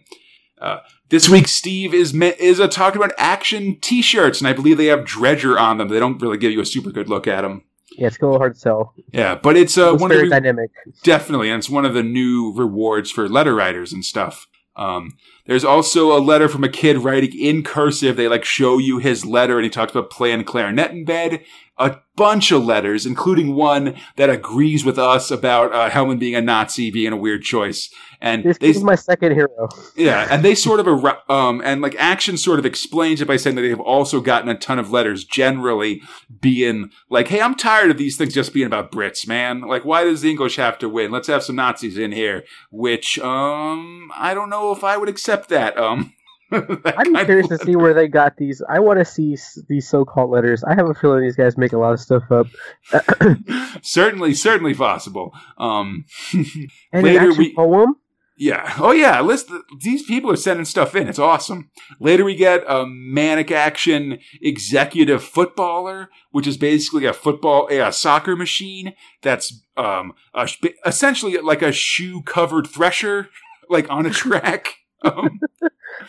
Uh, this week, Steve is is uh, talking about action T-shirts, and I believe they have Dredger on them. They don't really give you a super good look at them. Yeah, it's a little hard to tell. Yeah, but it's uh, It's one of very the dynamic. Definitely, and it's one of the new rewards for letter writers and stuff. Um, there's also a letter from a kid writing in cursive. They like show you his letter, and he talks about playing clarinet in bed. A bunch of letters, including one that agrees with us about uh, Hellman being a Nazi being a weird choice. And This is my second hero. yeah, and they sort of ar- um and like action sort of explains it by saying that they've also gotten a ton of letters generally being like, "Hey, I'm tired of these things just being about Brits, man. Like, why does the English have to win? Let's have some Nazis in here." Which um I don't know if I would accept that. Um, I'm curious to see where they got these. I want to see s- these so-called letters. I have a feeling these guys make a lot of stuff up. certainly, certainly possible. Um, And Later an we- poem. Yeah. Oh, yeah. List these people are sending stuff in. It's awesome. Later, we get a manic action executive footballer, which is basically a football, a, soccer machine that's um a, essentially like a shoe covered thresher, like on a track. Um,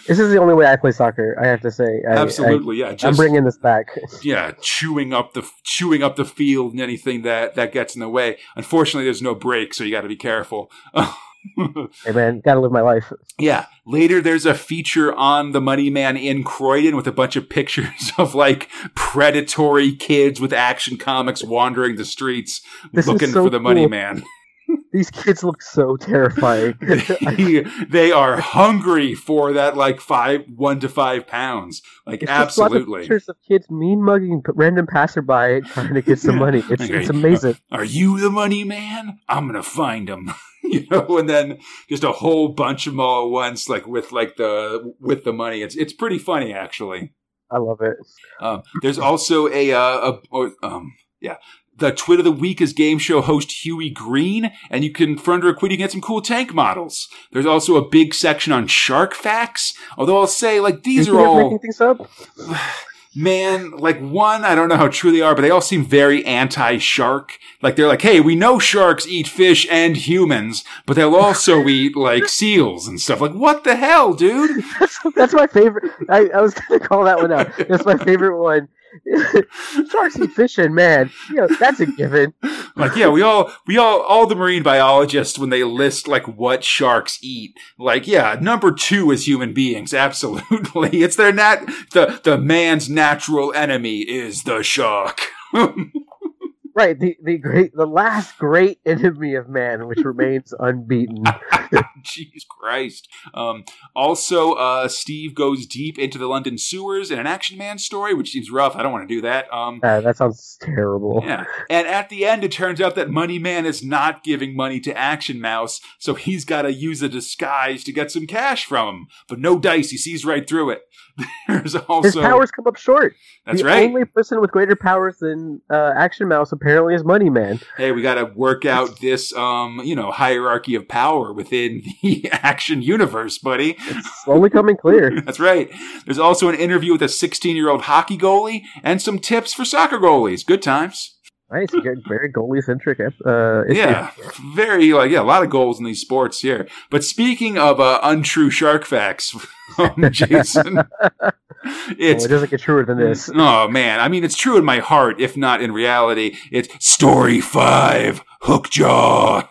This is the only way I play soccer. I have to say. I, absolutely, yeah. I, I'm bringing this back. yeah, chewing up the chewing up the field and anything that that gets in the way. Unfortunately, there's no break, so you got to be careful. Hey man, gotta live my life. Yeah. Later, there's a feature on the Money Man in Croydon with a bunch of pictures of like predatory kids with action comics wandering the streets This looking so for the Money. Man. These kids look so terrifying. they, they are hungry for that like five, one to five pounds. Like It's just absolutely. pictures of kids mean mugging random passerby trying to get some money. It's Okay. it's amazing. Are you the Money Man? I'm gonna find him. you know, and then just a whole bunch of them all at once, like with like the with the money. It's it's pretty funny actually. I love it. Um, there's also a, uh, a or, um, Yeah. The Twit of the Week is game show host Hughie Green, and you can, for under a quid, you can get some cool tank models. There's also a big section on shark facts, although I'll say, like, these You are all. making things up. man, like one, I don't know how true they are, but they all seem very anti-shark. Like they're like, hey, we know sharks eat fish and humans, but they'll also eat like seals and stuff. Like, what the hell, dude? That's, that's my favorite. I, I was gonna call that one out. That's my favorite one. Sharks eat fish, and man, you know that's a given. Like, yeah, we all, we all, all the marine biologists when they list like what sharks eat, like, yeah, number two is human beings. Absolutely, it's their nat, the the man's natural enemy is the shark. Right, the the great, the last great enemy of man, which remains unbeaten. Jesus Christ. Um, also, uh, Steve goes deep into the London sewers in an Action Man story, which seems rough. I don't want to do that. Um, Uh, that sounds terrible. yeah. And at the end, it turns out that Money Man is not giving money to Action Mouse, so he's got to use a disguise to get some cash from him. But no dice. He sees right through it. There's also. His powers come up short. That's the right. only person with greater powers than uh, Action Mouse apparently is Money Man. hey, we got to work out this, um, you know, hierarchy of power within the action universe, buddy. It's slowly coming clear. That's right. There's also an interview with a 16 year old hockey goalie and some tips for soccer goalies. Good times. Nice, very goalie centric. Uh. Yeah, very like yeah, a lot of goals in these sports here. But speaking of uh, untrue shark facts, Jason, Well, it doesn't get truer than this. oh man, I mean it's true in my heart, if not in reality. It's story five, Hookjaw.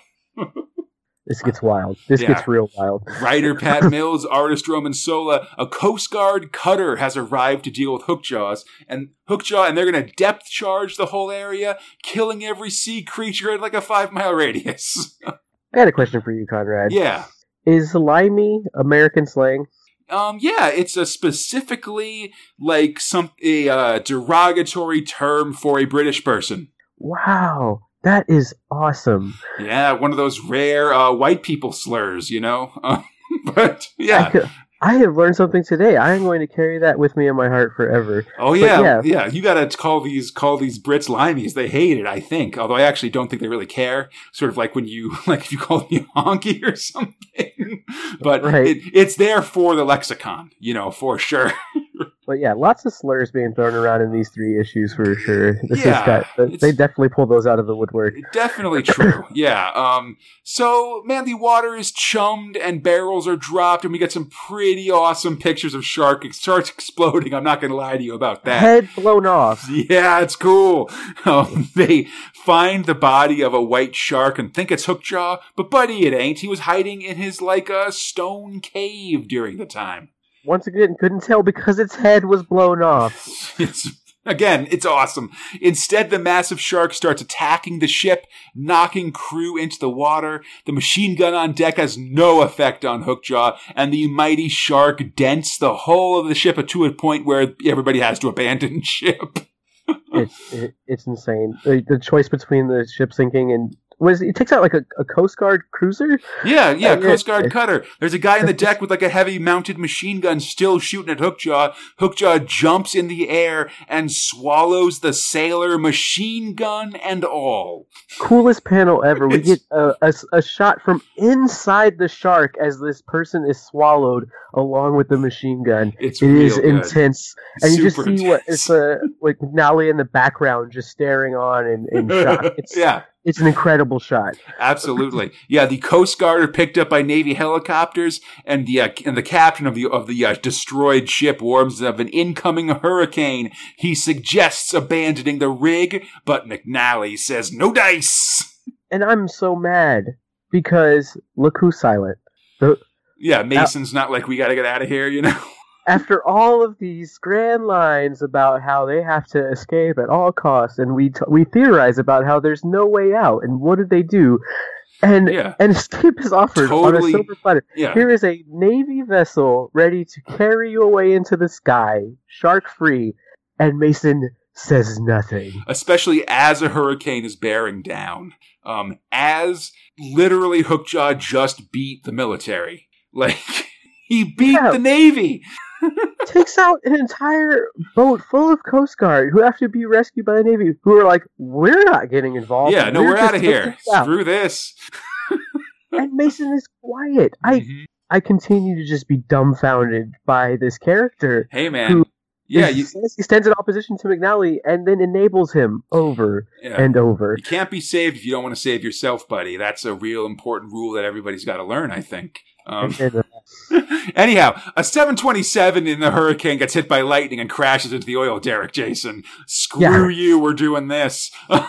This gets wild. This Yeah. gets real wild. Writer Pat Mills, artist Ramon Sola, a Coast Guard cutter has arrived to deal with Hookjaws and Hookjaw, and they're going to depth charge the whole area, killing every sea creature at like a five mile radius. I got a question for you, Conrad. yeah. Is limey American slang? Um, yeah, it's a specifically like some a uh, derogatory term for a British person. Wow, that is awesome. Yeah, one of those rare uh, white people slurs, you know. But I, yeah, could- I have learned something today. I am going to carry that with me in my heart forever. oh yeah, yeah. yeah, You got to call these call these Brits limeys. They hate it, I think. Although I actually don't think they really care. Sort of like when you like if you call me honky or something. but Right. it, it's there for the lexicon, you know, for sure. But yeah, lots of slurs being thrown around in these three issues for sure. This Yeah, got they definitely pull those out of the woodwork. Definitely true. Yeah. Um. So, man, the water is chummed and barrels are dropped, and we get some pretty awesome pictures of shark sharks exploding. I'm not going to lie to you about that. Head blown off. Yeah, it's cool. Um, they find the body of a white shark and think it's Hookjaw, but buddy, it ain't. He was hiding in his like a stone cave during the time. Once again, couldn't tell because its head was blown off. It's again, it's awesome. Instead, the massive shark starts attacking the ship, knocking crew into the water. The machine gun on deck has no effect on Hookjaw, and the mighty shark dents the hull of the ship to a point where everybody has to abandon ship. It's it, it's insane. The, the choice between the ship sinking and was it takes out like a, a Coast Guard cruiser. Yeah, yeah, Uh. Coast Guard cutter. There's a guy in the deck with like a heavy mounted machine gun still shooting at Hookjaw. Hookjaw jumps in the air and swallows the sailor machine gun and all. Coolest panel ever. We It's- get a shot from inside the shark as this person is swallowed along with the machine gun. It's It real is good. intense, and you just Super see what it's uh, like Nally in the background just staring on and, in shock. It's, yeah, it's an incredible shot. absolutely. Yeah, the Coast Guard are picked up by Navy helicopters, and the uh, and the captain of the of the uh, destroyed ship warns of an incoming hurricane. He suggests abandoning the rig, but McNally says no dice. And I'm so mad because look who's silent. The, Yeah, Mason's not like we got to get out of here, you know. After all of these grand lines about how they have to escape at all costs, and we t- we theorize about how there's no way out, and what did they do? And Yeah. an escape is offered on a silver platter. Yeah. Here is a navy vessel ready to carry you away into the sky, shark free, and Mason says nothing. especially as a hurricane is bearing down. Um, as literally Hookjaw just beat the military. Like, he beat Yeah. the Navy. takes out an entire boat full of Coast Guard who have to be rescued by the Navy, who are like, "We're not getting involved. Yeah, no, we're, just out of here. taking this out." Screw this. And Mason is quiet. I Mhm. I continue to just be dumbfounded by this character. Hey, man. Yeah, He you, he stands in opposition to McNally and then enables him over yeah. and over. you can't be saved if you don't want to save yourself, buddy. That's a real important rule that everybody's got to learn, I think. Um, anyhow, a 727 in the Hurricane gets hit by lightning and crashes into the oil derrick, Jason. Screw Yeah. you, we're doing this.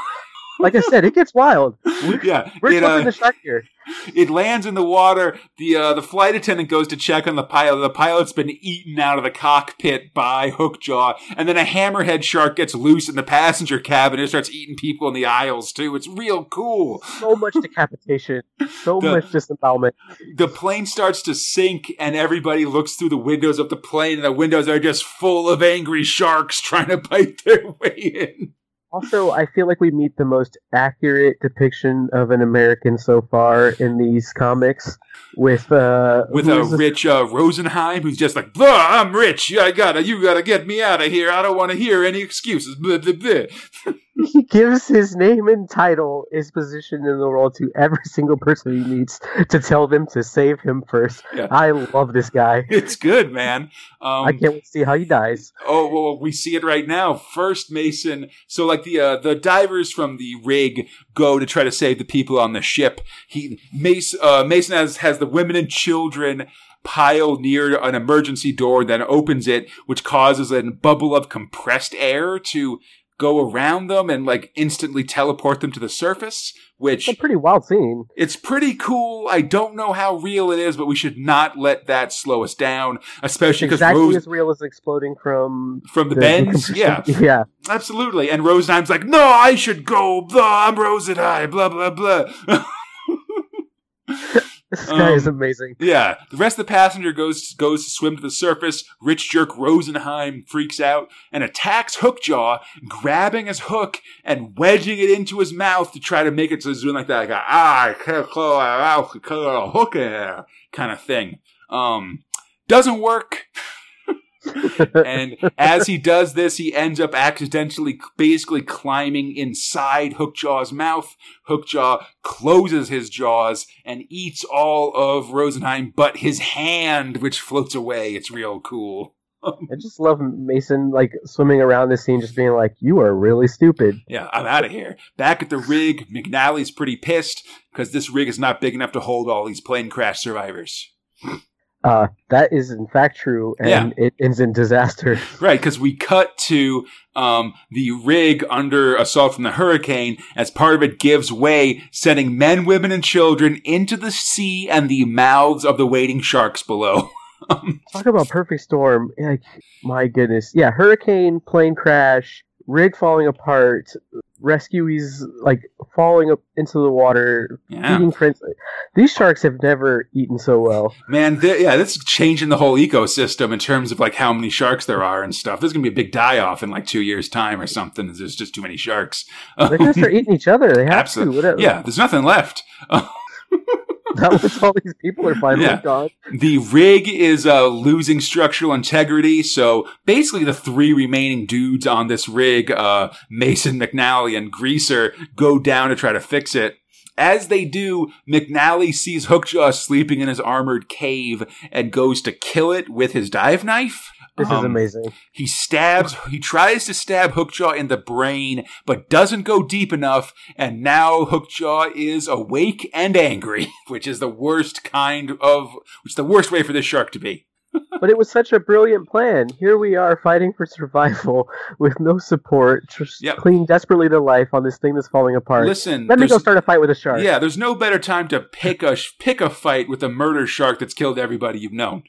like I said, it gets wild. We're, yeah, we're it, uh, the shark here. it lands in the water. The uh, the flight attendant goes to check on the pilot. The pilot's been eaten out of the cockpit by Hookjaw, and then a hammerhead shark gets loose in the passenger cabin and starts eating people in the aisles too. It's real cool. So much decapitation, so The- much disembowelment. The plane starts to sink, and everybody looks through the windows of the plane, and the windows are just full of angry sharks trying to bite their way in. Also, I feel like we meet the most accurate depiction of an American so far in these comics, with uh, With a rich uh, Rosenheim who's just like, "Blah, I'm rich. I gotta, you gotta get me out of here. I don't want to hear any excuses." Blah, blah, blah. he gives his name and title, his position in the world to every single person he meets to tell them to save him first. Yeah. I love this guy. It's good, man. Um, I can't wait to see how he dies. Oh well, we see it right now. First, Mason. So, like the uh, the divers from the rig go to try to save the people on the ship. He Mason, uh, Mason has has the women and children pile near an emergency door, then opens it, which causes a bubble of compressed air to go around them and like instantly teleport them to the surface. Which It's a pretty wild scene. it's pretty cool. I don't know how real it is, but we should not let that slow us down, especially because Exactly Rose as real as exploding from from the, the bends. Yeah, yeah. Absolutely. And Rosenheim's like, no, I should go. Blah, I'm Rosenheim. Blah, blah, blah. This guy is Um, amazing. yeah. The rest of the passenger goes goes to swim to the surface. Rich jerk Rosenheim freaks out and attacks Hookjaw, grabbing his hook and wedging it into his mouth to try to make it so he's doing like that, like a, ah, I can't close my mouth, I cut a hook kind of thing. Um, doesn't work. and as he does this, he ends up accidentally, basically climbing inside Hookjaw's mouth. Hookjaw closes his jaws and eats all of Rosenheim, but his hand, which floats away. It's real cool. I just love Mason like swimming around this scene, just being like, "You are really stupid." Yeah, I'm out of here. Back at the rig, McNally's pretty pissed because this rig is not big enough to hold all these plane crash survivors. Uh, that is in fact true, and Yeah. it ends in disaster. Right, because we cut to um, the rig under assault from the hurricane as part of it gives way, sending men, women, and children into the sea and the mouths of the waiting sharks below. Talk about perfect storm. Like, my goodness, yeah, hurricane, plane crash, rig falling apart, rescuees like falling up into the water, Yeah. eating friends. These sharks have never eaten so well. Man, yeah, this is changing the whole ecosystem in terms of like how many sharks there are and stuff. There's gonna be a big die off in like two years' time or something. There's just too many sharks. They're gonna start eating each other. They have Absolutely. to. Whatever. Yeah, there's nothing left. That was all these people are finally Yeah. gone. The rig is uh, losing structural integrity, so basically the three remaining dudes on this rig, uh, Mason, McNally, and Greaser, go down to try to fix it. As they do, McNally sees Hookjaw sleeping in his armored cave and goes to kill it with his dive knife. This is Um, amazing. He stabs, he tries to stab Hookjaw in the brain, but doesn't go deep enough, and now Hookjaw is awake and angry, which is the worst kind of, which is the worst way for this shark to be. But it was such a brilliant plan. Here we are fighting for survival with no support, just Yep. clinging desperately to life on this thing that's falling apart. Listen, Let me go start a fight with a shark. Yeah, there's no better time to pick a pick a fight with a murder shark that's killed everybody you've known.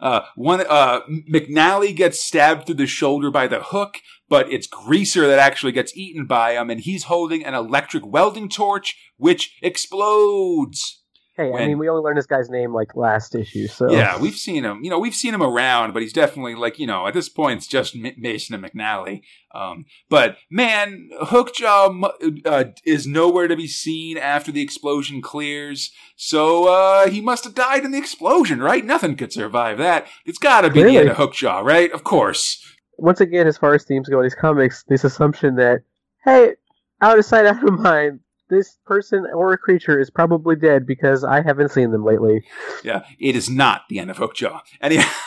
Uh, one uh, McNally gets stabbed through the shoulder by the hook, but it's Greaser that actually gets eaten by him, and he's holding an electric welding torch, which explodes. Hey, when- I mean, we only learned this guy's name like last issue, so Yeah, we've seen him. You know, we've seen him around, but he's definitely like you know at this point it's just M- Mason and McNally. Um, but man, Hookjaw uh, is nowhere to be seen after the explosion clears. So uh, he must have died in the explosion, right? Nothing could survive that. It's got to be the end of Hookjaw, right? Of course. once again, as far as themes go in these comics, this assumption that hey, out of sight, out of mind, this person or a creature is probably dead because I haven't seen them lately. Yeah, it is not the end of Hookjaw. Anyhow.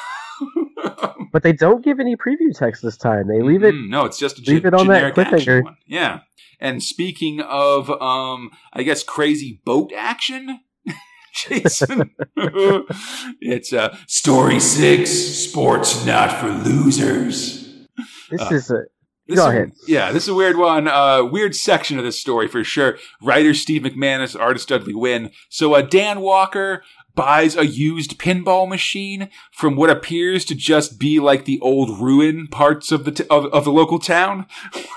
But they don't give any preview text this time. They leave it. Mm, no, it's just a leave ge- it on that cliffhanger. one. Yeah. And speaking of, um, I guess crazy boat action, Jason, it's uh, story six: sports not for losers. This Uh, is a This Go is- ahead. Yeah, this is a weird one. Uh, weird section of this story for sure. Writer Steve McManus, artist Dudley Wynn. So uh, Dan Walker buys a used pinball machine from what appears to just be like the old ruin parts of the t- of, of the local town.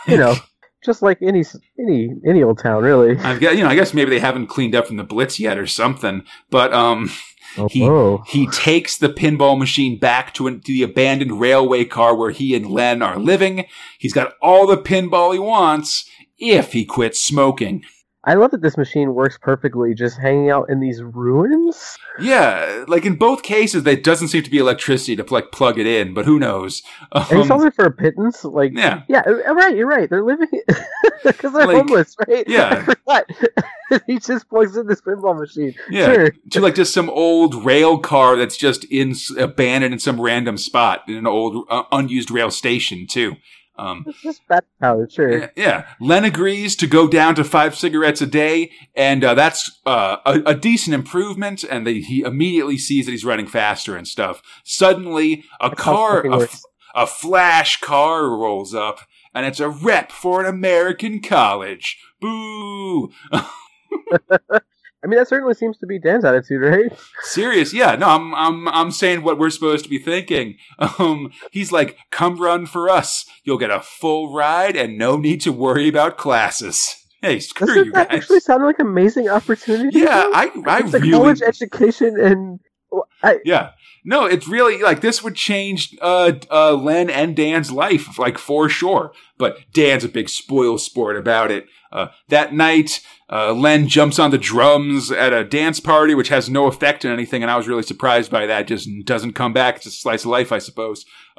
you know, just like any any any old town, really. I've got, you know, I guess maybe they haven't cleaned up from the Blitz yet or something. But um, Oh, he whoa. he takes the pinball machine back to, an, to the abandoned railway car where he and Len are living. He's got all the pinball he wants if he quits smoking. I love that this machine works perfectly, just hanging out in these ruins. Yeah, like in both cases, there doesn't seem to be electricity to like plug it in, but who knows? And he Um, sells it for a pittance. Like, yeah, yeah, uh, right. You're right. They're living because they're Like, homeless, right? yeah. He just plugs in this pinball machine. yeah. Sure. To like just some old rail car that's just in abandoned in some random spot in an old uh, unused rail station too. Um, It's just bad power. Sure. Yeah, yeah. Len agrees to go down to five cigarettes a day, and uh, that's uh, a, a decent improvement. And they, he immediately sees that he's running faster and stuff. Suddenly, a That's car, a, a flash car rolls up, and it's a rep for an American college. Boo! I mean, that certainly seems to be Dan's attitude, right? Serious, yeah. No, I'm, I'm, I'm saying what we're supposed to be thinking. Um, he's like, "Come run for us. You'll get a full ride and no need to worry about classes." Hey, screw Doesn't you that guys. actually sound like an amazing opportunity? Yeah. I, I it's a really, college education and I, yeah. No, it's really like this would change uh, uh, Len and Dan's life, like for sure. But Dan's a big spoil sport about it. Uh, that night, uh, Len jumps on the drums at a dance party, which has no effect on anything, and I was really surprised by that. Just doesn't come back. It's a slice of life, I suppose.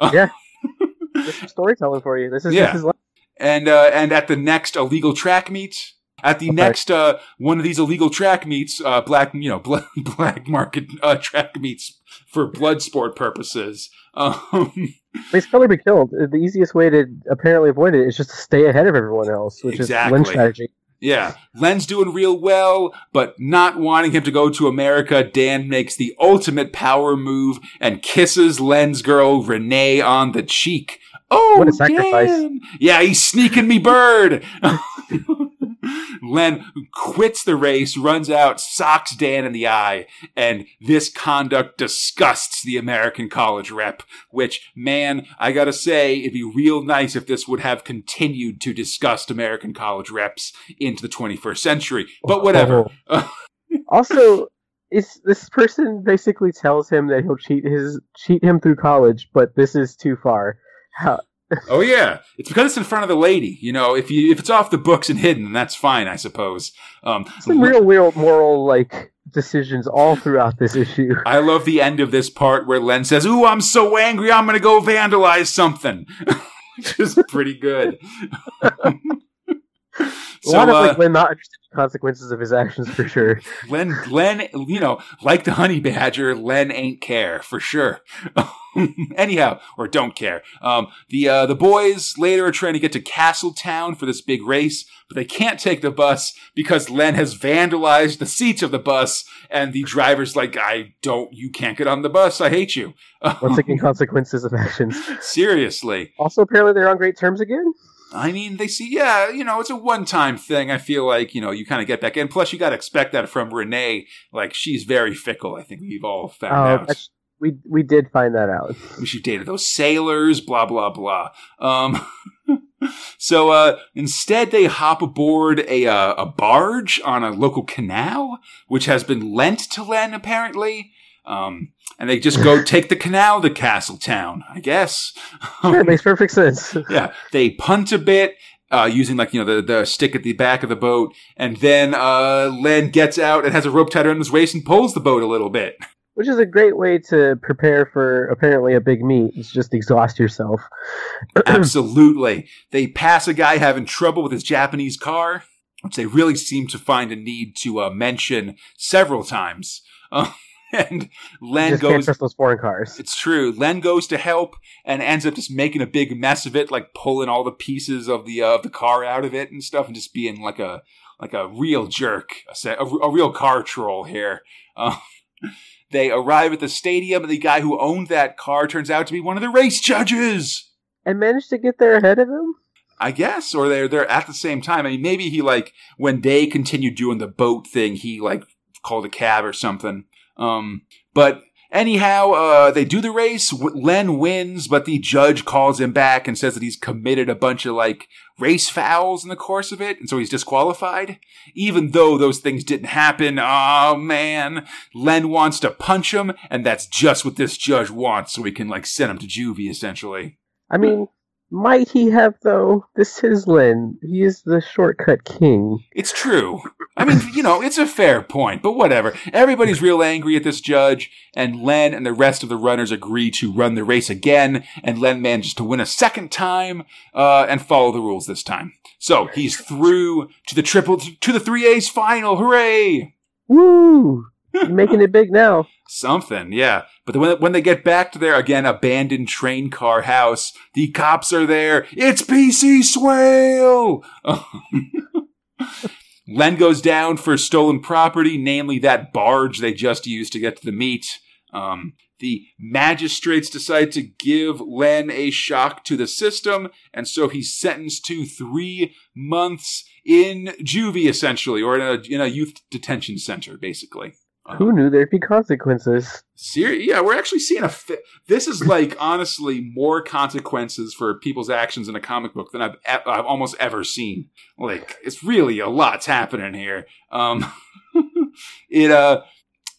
this is storytelling for you. This is Yeah. this is and uh, and at the next illegal track meet, at the Okay. next uh, one of these illegal track meets, uh, black you know bl- black market uh, track meets for blood sport purposes. Um, he's probably be killed. Uh, the easiest way to apparently avoid it is just to stay ahead of everyone else, which Exactly. is Len's strategy. yeah, Len's doing real well, but not wanting him to go to America, Dan makes the ultimate power move and kisses Len's girl Renee on the cheek. Oh, What a oh, sacrifice. Dan! Yeah, he's sneaking me bird. Len quits the race, runs out, socks Dan in the eye, and this conduct disgusts the American college rep. Which, man, I gotta say, it'd be real nice if this would have continued to disgust American college reps into the 21st century. But whatever. Also, is this person basically tells him that he'll cheat his cheat him through college, but this is too far. How, Oh yeah, it's because it's in front of the lady. You know, if you if it's off the books and hidden, that's fine, I suppose. Um, some real, real moral like decisions all throughout this issue. I love the end of this part where Len says, "Ooh, I'm so angry, I'm gonna go vandalize something," which is pretty good. a lot of uh, like Len not understanding the consequences of his actions for sure. Len, Len, you know, like the honey badger, Len ain't care for sure. Anyhow, or don't care. Um, the uh, the boys later are trying to get to Castletown for this big race, but they can't take the bus because Len has vandalized the seats of the bus, and the driver's like, "I don't, you can't get on the bus. I hate you." Once again, consequences of actions. Seriously. Also, apparently they're on great terms again. I mean, they see, yeah, you know, it's a one time thing. I feel like, you know, you kind of get back in. Plus, you got to expect that from Renee. Like, she's very fickle. I think we've all found Oh, out. we we did find that out. We she dated those sailors, blah, blah, blah. Um, so uh, instead, they hop aboard a uh, a barge on a local canal, which has been lent to Len apparently. Um, and they just go take the canal to Castletown, I guess. Sure, it makes perfect sense. yeah, they punt a bit. Uh, using like you know the, the stick at the back of the boat, and then uh, Len gets out and has a rope tied around his waist and pulls the boat a little bit. Which is a great way to prepare for apparently a big meet. It's just exhaust yourself. Absolutely. They pass a guy having trouble with his Japanese car, which they really seem to find a need to uh, mention several times. And Len just goes. Trust those foreign cars. It's true. Len goes to help and ends up just making a big mess of it, like pulling all the pieces of the uh, of the car out of it and stuff, and just being like a like a real jerk, a, a, a real car troll here. Uh, they arrive at the stadium, and the guy who owned that car turns out to be one of the race judges. And managed to get there ahead of him. I guess, or they're they're at the same time. I mean, maybe he like when they continued doing the boat thing, he like called a cab or something. Um, but anyhow, uh, they do the race. Len wins, but the judge calls him back and says that he's committed a bunch of like race fouls in the course of it, and so he's disqualified. Even though those things didn't happen, oh man, Len wants to punch him, and that's just what this judge wants, so he can like send him to juvie essentially. I mean, might he have though? This is Len. He is the shortcut king. It's true. I mean, you know, it's a fair point, but whatever. Everybody's real angry at this judge, and Len and the rest of the runners agree to run the race again, and Len manages to win a second time, uh, and follow the rules this time. So he's through to the triple, to the three A's final. Hooray! Woo! Making it big now. Something, yeah. But when, when they get back to their, again, abandoned train car house, the cops are there. It's PC Swale! Len goes down for stolen property, namely that barge they just used to get to the meet. Um, the magistrates decide to give Len a shock to the system, and so he's sentenced to three months in juvie, essentially, or in a, in a youth detention center, basically. Who knew there'd be consequences? Ser- yeah, we're actually seeing a. Fi- this is like honestly more consequences for people's actions in a comic book than I've e- I've almost ever seen. Like it's really a lot's happening here. Um, it uh,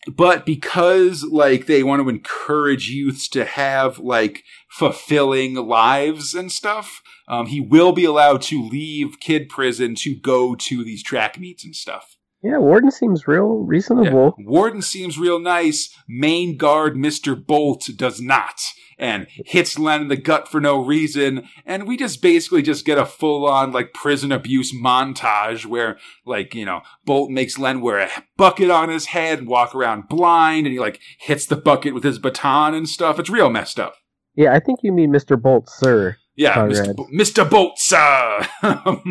but because like they want to encourage youths to have like fulfilling lives and stuff, um, he will be allowed to leave kid prison to go to these track meets and stuff. Yeah, Warden seems real reasonable. Yeah. Warden seems real nice. Main guard Mr. Bolt does not. And hits Len in the gut for no reason. And we just basically just get a full on like prison abuse montage where like, you know, Bolt makes Len wear a bucket on his head and walk around blind and he like hits the bucket with his baton and stuff. It's real messed up. Yeah, I think you mean Mr. Bolt, sir. Yeah, Mr. B- Mr. Bolt, sir.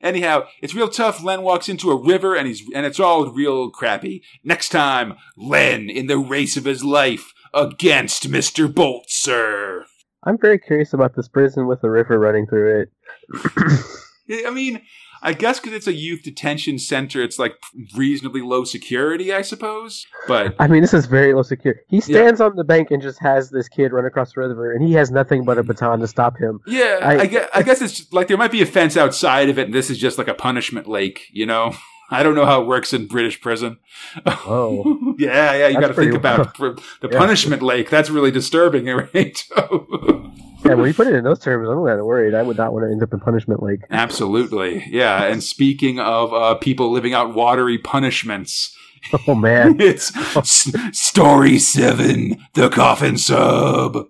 Anyhow, it's real tough. Len walks into a river and he's and it's all real crappy. Next time, Len in the race of his life against Mr. Bolt, sir. I'm very curious about this prison with a river running through it. I mean, I guess because it's a youth detention center, it's like reasonably low security, I suppose. But I mean, this is very low security. He stands yeah. on the bank and just has this kid run across the river, and he has nothing but a baton to stop him. Yeah, I, I, guess, I guess it's like there might be a fence outside of it, and this is just like a punishment lake, you know. I don't know how it works in British prison. Oh, yeah, yeah. You got to think about the yeah. punishment lake. That's really disturbing, right? Yeah, when you put it in those terms, I'm kind of worried. I would not want to end up in punishment lake. Absolutely, yeah. And speaking of uh, people living out watery punishments, oh man, it's s- story seven, the coffin sub.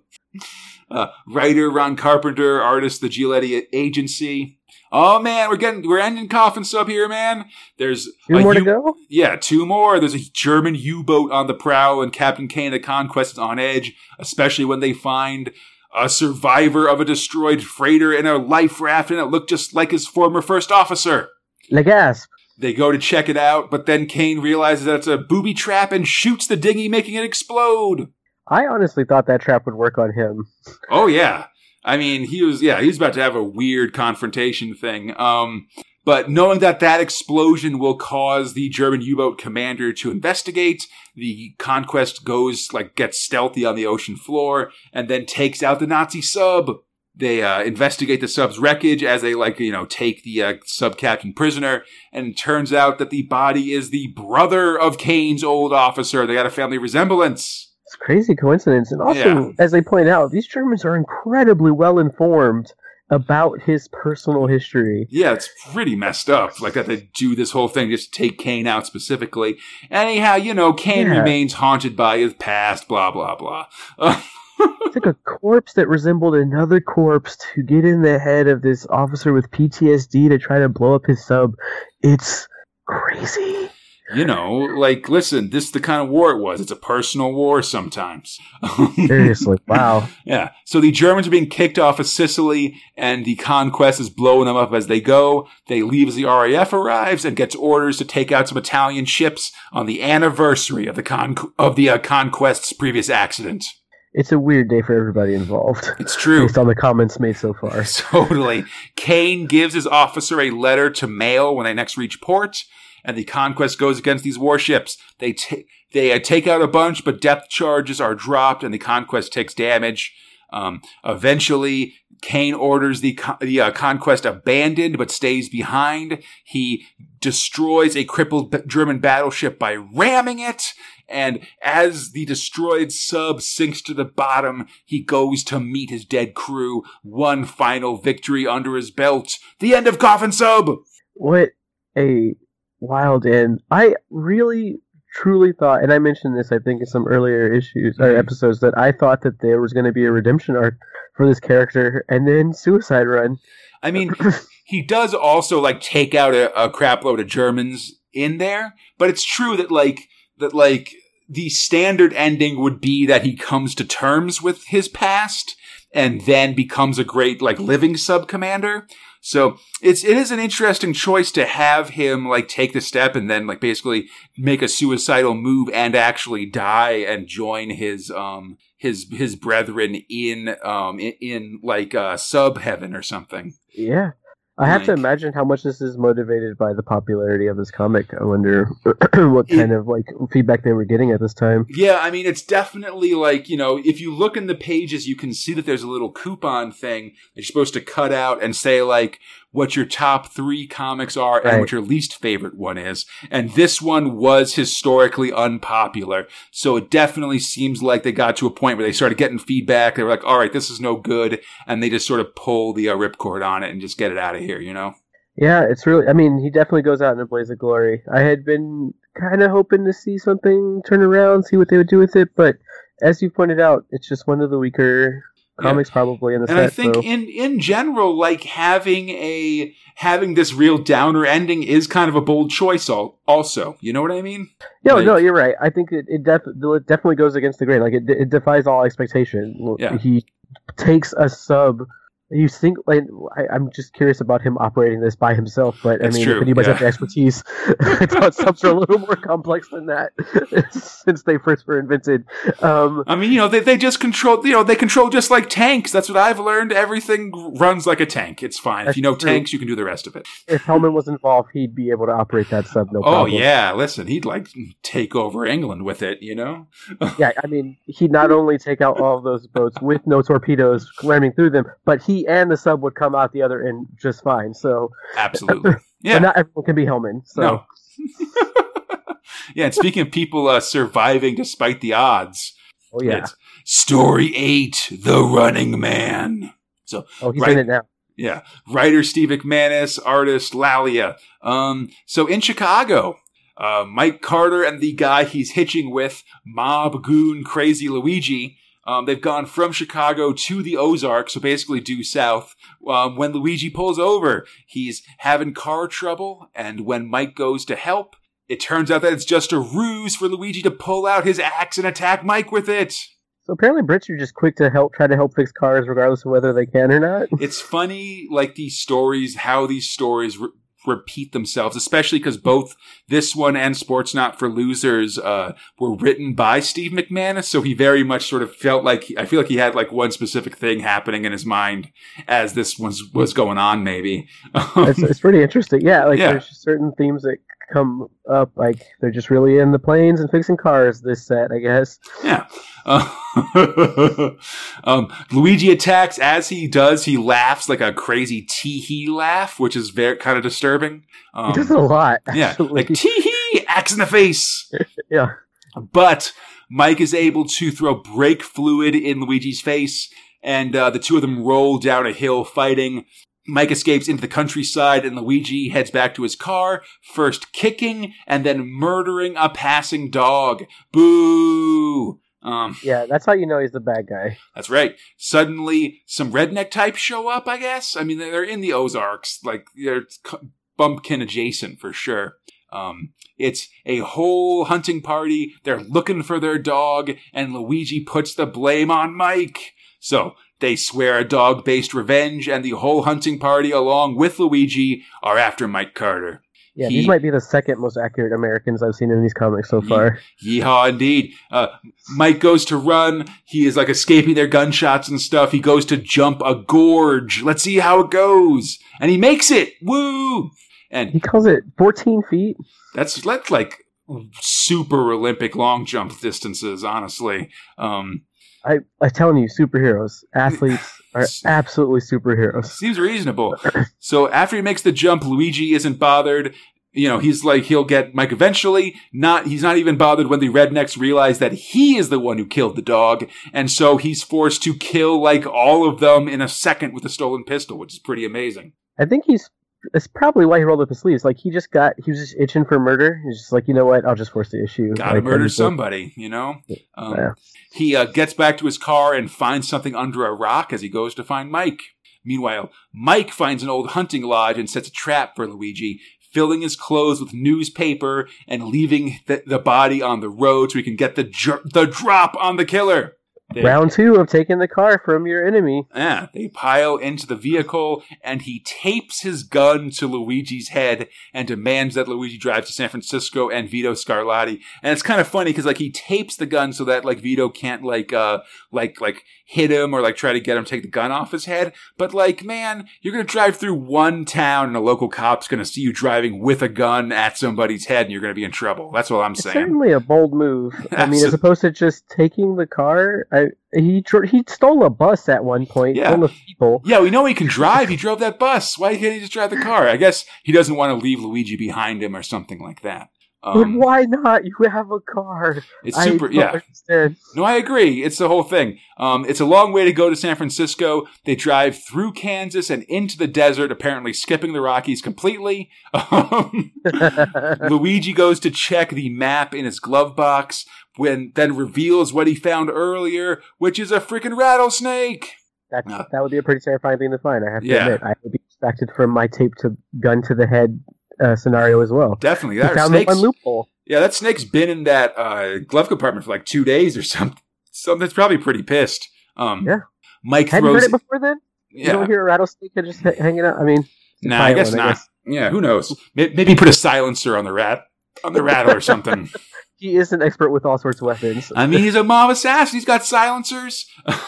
Uh, writer Ron Carpenter, artist the Giolitti Agency. Oh man, we're getting we're ending coffin sub here, man. There's two more U- to go. Yeah, two more. There's a German U-boat on the prow, and Captain Kane the Conquest is on edge, especially when they find a survivor of a destroyed freighter in a life raft, and it looked just like his former first officer. Le gasp. They go to check it out, but then Kane realizes that it's a booby trap and shoots the dinghy, making it explode. I honestly thought that trap would work on him. Oh yeah. I mean, he was yeah, he's about to have a weird confrontation thing. Um, but knowing that that explosion will cause the German U-boat commander to investigate, the Conquest goes like gets stealthy on the ocean floor and then takes out the Nazi sub. they uh, investigate the sub's wreckage as they like you know take the uh, sub captain prisoner, and it turns out that the body is the brother of Kane's old officer. They got a family resemblance. It's a crazy coincidence, and also, yeah. as they point out, these Germans are incredibly well informed about his personal history. Yeah, it's pretty messed up. Like that they do this whole thing just take Kane out specifically. Anyhow, you know, Kane yeah. remains haunted by his past. Blah blah blah. it's like a corpse that resembled another corpse to get in the head of this officer with PTSD to try to blow up his sub. It's crazy you know, like, listen, this is the kind of war it was. It's a personal war sometimes. Seriously, wow. Yeah. So the Germans are being kicked off of Sicily, and the conquest is blowing them up as they go. They leave as the RAF arrives and gets orders to take out some Italian ships on the anniversary of the con- of the uh, conquest's previous accident. It's a weird day for everybody involved. It's true. Based on the comments made so far. totally. Kane gives his officer a letter to mail when they next reach port and the conquest goes against these warships. They t- they uh, take out a bunch, but depth charges are dropped, and the conquest takes damage. Um, eventually, Kane orders the the uh, conquest abandoned, but stays behind. He destroys a crippled German battleship by ramming it. And as the destroyed sub sinks to the bottom, he goes to meet his dead crew. One final victory under his belt. The end of Coffin Sub. What a wild and I really truly thought, and I mentioned this, I think, in some earlier issues or mm-hmm. episodes, that I thought that there was going to be a redemption arc for this character, and then Suicide Run. I mean, he does also like take out a, a crapload of Germans in there, but it's true that like that like the standard ending would be that he comes to terms with his past and then becomes a great like living sub commander. So it's it is an interesting choice to have him like take the step and then like basically make a suicidal move and actually die and join his um his his brethren in um in, in like uh sub heaven or something. Yeah. I have like, to imagine how much this is motivated by the popularity of this comic. I wonder what kind it, of like feedback they were getting at this time. Yeah, I mean, it's definitely like you know, if you look in the pages, you can see that there's a little coupon thing that you're supposed to cut out and say like, what your top three comics are and what your least favorite one is. And this one was historically unpopular. So it definitely seems like they got to a point where they started getting feedback. They were like, all right, this is no good. And they just sort of pull the uh, ripcord on it and just get it out of here, you know? Yeah, it's really, I mean, he definitely goes out in a blaze of glory. I had been kind of hoping to see something turn around, see what they would do with it, but as you pointed out, it's just one of the weaker comics yeah. probably in the and set, I think so. in in general, like having a having this real downer ending is kind of a bold choice. All Also, you know what I mean? No, like, no, you're right. I think it it, def- it definitely goes against the grain. Like it, it defies all expectation. Yeah. He takes a sub you think like I, am just curious about him operating this by himself, but I mean, true. if anybody's yeah. the expertise, I thought subs are a little more complex than that since they first were invented. Um, I mean, you know, they, they just control, you know, they control just like tanks. That's what I've learned. Everything runs like a tank. It's fine. If you know true. tanks, you can do the rest of it. If Hellman was involved, he'd be able to operate that sub. No oh problem. yeah, listen, he'd like take over England with it. You know? yeah, I mean, he'd not only take out all of those boats with no torpedoes ramming through them, but he and the sub would come out the other end just fine. So absolutely, yeah. but not everyone can be Hellman. So. No. yeah, and speaking of people uh, surviving despite the odds, oh yeah, story eight, the Running Man. So oh, he's right, in it now. Yeah, writer Steve McManus, artist Lalia. Um, so in Chicago, uh, Mike Carter and the guy he's hitching with, Mob Goon Crazy Luigi, um, they've gone from Chicago to the Ozarks, so basically due south. Um, when Luigi pulls over, he's having car trouble, and when Mike goes to help, it turns out that it's just a ruse for Luigi to pull out his axe and attack Mike with it. So apparently Brits are just quick to help try to help fix cars regardless of whether they can or not. It's funny like these stories how these stories re- repeat themselves, especially because both this one and Sports Not for Losers uh, were written by Steve McManus. So he very much sort of felt like I feel like he had like one specific thing happening in his mind as this was was going on. Maybe it's, it's pretty interesting. Yeah, like yeah. there's certain themes that come up like they're just really in the planes and fixing cars. This set, I guess. Yeah. Uh, um, Luigi attacks. As he does, he laughs like a crazy tee hee laugh, which is very kind of disturbing. Um, he does it a lot. Yeah, like tee hee, axe in the face. yeah. But Mike is able to throw brake fluid in Luigi's face, and uh, the two of them roll down a hill fighting. Mike escapes into the countryside and Luigi heads back to his car, first kicking and then murdering a passing dog. Boo! Um, yeah, that's how you know he's the bad guy. That's right. Suddenly, some redneck types show up, I guess. I mean, they're in the Ozarks. Like, they're bumpkin adjacent for sure. Um, it's a whole hunting party. They're looking for their dog, and Luigi puts the blame on Mike. So, they swear a dog based revenge, and the whole hunting party, along with Luigi, are after Mike Carter. Yeah, he, these might be the second most accurate Americans I've seen in these comics so far. Yeehaw, indeed. Uh, Mike goes to run. He is like escaping their gunshots and stuff. He goes to jump a gorge. Let's see how it goes. And he makes it. Woo! And he calls it 14 feet. That's, that's like super Olympic long jump distances, honestly. Um, I I'm telling you, superheroes, athletes are absolutely superheroes. Seems reasonable. so after he makes the jump, Luigi isn't bothered. You know, he's like he'll get Mike eventually. Not he's not even bothered when the rednecks realize that he is the one who killed the dog, and so he's forced to kill like all of them in a second with a stolen pistol, which is pretty amazing. I think he's it's probably why he rolled up his sleeves. Like he just got, he was just itching for murder. He's just like, you know what? I'll just force the issue. Gotta like, murder somebody, you know. Um, yeah. He uh, gets back to his car and finds something under a rock as he goes to find Mike. Meanwhile, Mike finds an old hunting lodge and sets a trap for Luigi, filling his clothes with newspaper and leaving the, the body on the road so he can get the the drop on the killer. They, Round two of taking the car from your enemy. Yeah, they pile into the vehicle, and he tapes his gun to Luigi's head and demands that Luigi drive to San Francisco and Vito Scarlatti. And it's kind of funny because like he tapes the gun so that like Vito can't like uh like like hit him or like try to get him to take the gun off his head. But like, man, you're gonna drive through one town and a local cop's gonna see you driving with a gun at somebody's head, and you're gonna be in trouble. That's what I'm it's saying. Certainly a bold move. I mean, as opposed to just taking the car. I, he he stole a bus at one point. Yeah. Full of people. Yeah, we know he can drive. He drove that bus. Why can't he just drive the car? I guess he doesn't want to leave Luigi behind him or something like that. Um, but why not? You have a car. It's super. Yeah. Understand. No, I agree. It's the whole thing. Um, it's a long way to go to San Francisco. They drive through Kansas and into the desert, apparently skipping the Rockies completely. Um, Luigi goes to check the map in his glove box, when then reveals what he found earlier, which is a freaking rattlesnake. That uh, that would be a pretty terrifying thing to find. I have to yeah. admit, I would be expected from my tape to gun to the head uh, scenario as well. Definitely, that found the one loophole. Yeah, that snake's been in that uh, glove compartment for like two days or something. Something's probably pretty pissed. Um, yeah, Mike you heard it before then? Yeah. You don't hear a rattlesnake just hanging out. I mean, nah, I guess one, not. I guess. Yeah, who knows? Maybe put a silencer on the rat on the rattle or something. he is an expert with all sorts of weapons. I mean, he's a mob assassin. He's got silencers.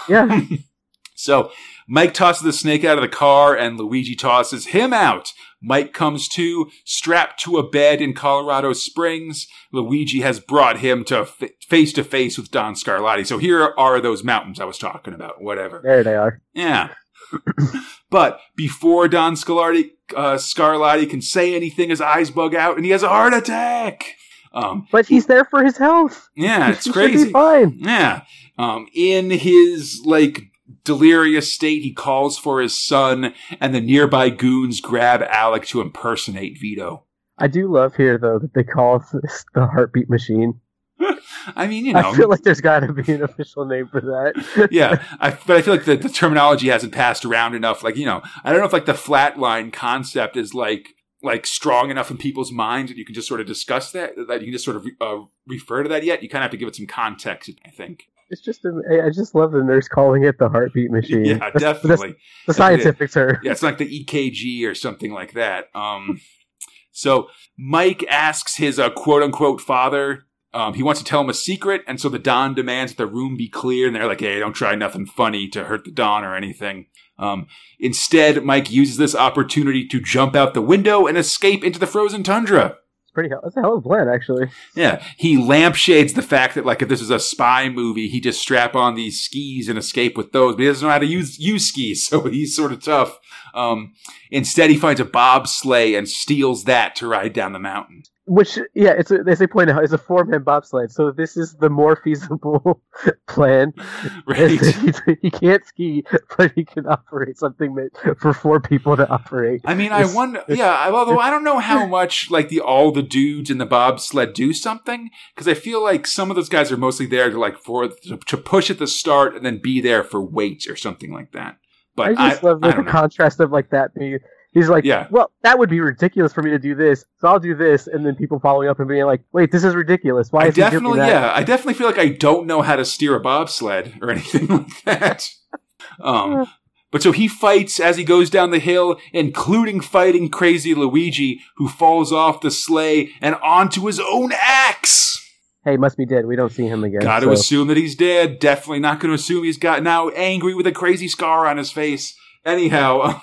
Yeah. so Mike tosses the snake out of the car, and Luigi tosses him out. Mike comes to, strapped to a bed in Colorado Springs. Luigi has brought him to face to face with Don Scarlatti. So here are those mountains I was talking about. Whatever. There they are. Yeah. but before Don Scarlatti, uh, Scarlatti can say anything, his eyes bug out, and he has a heart attack. Um, but he's there for his health. Yeah, it's crazy. He's fine. Yeah. Um, in his like delirious state, he calls for his son, and the nearby goons grab Alec to impersonate Vito. I do love here though that they call this the heartbeat machine. I mean, you know, I feel like there's got to be an official name for that. yeah, I, but I feel like the, the terminology hasn't passed around enough. Like, you know, I don't know if like the flatline concept is like like strong enough in people's minds that you can just sort of discuss that that you can just sort of uh, refer to that yet. You kind of have to give it some context, I think. It's just I just love the nurse calling it the heartbeat machine. Yeah, that's, definitely that's the scientific term. Yeah, it's like the EKG or something like that. Um, so Mike asks his uh, quote unquote father. Um, he wants to tell him a secret, and so the Don demands that the room be clear. And they're like, "Hey, don't try nothing funny to hurt the Don or anything." Um, instead, Mike uses this opportunity to jump out the window and escape into the frozen tundra. Pretty. That's a hell of a plan, actually. Yeah, he lampshades the fact that like if this is a spy movie, he just strap on these skis and escape with those. But he doesn't know how to use use skis, so he's sort of tough. Um, instead, he finds a bobsleigh and steals that to ride down the mountain. Which, yeah, it's a, as they point out, is a four-man bobsled. So this is the more feasible plan. Right. he, he can't ski, but he can operate something that, for four people to operate. I mean, I It's- wonder. Yeah, although I don't know how much like the all the dudes in the bobsled do something because I feel like some of those guys are mostly there to like for to, to push at the start and then be there for weights or something like that. But I just love I the know. contrast of like that being. He's like, Yeah. well, that would be ridiculous for me to do this, so I'll do this, and then people following up and being like, wait, this is ridiculous. Why I is he doing definitely, that? yeah, I definitely feel like I don't know how to steer a bobsled or anything like that. Um, but so he fights as he goes down the hill, including fighting crazy Luigi, who falls off the sleigh and onto his own axe. Hey, must be dead. We don't see him again. Got to so- assume that he's dead. Definitely not going to assume he's got now angry with a crazy scar on his face. Anyhow,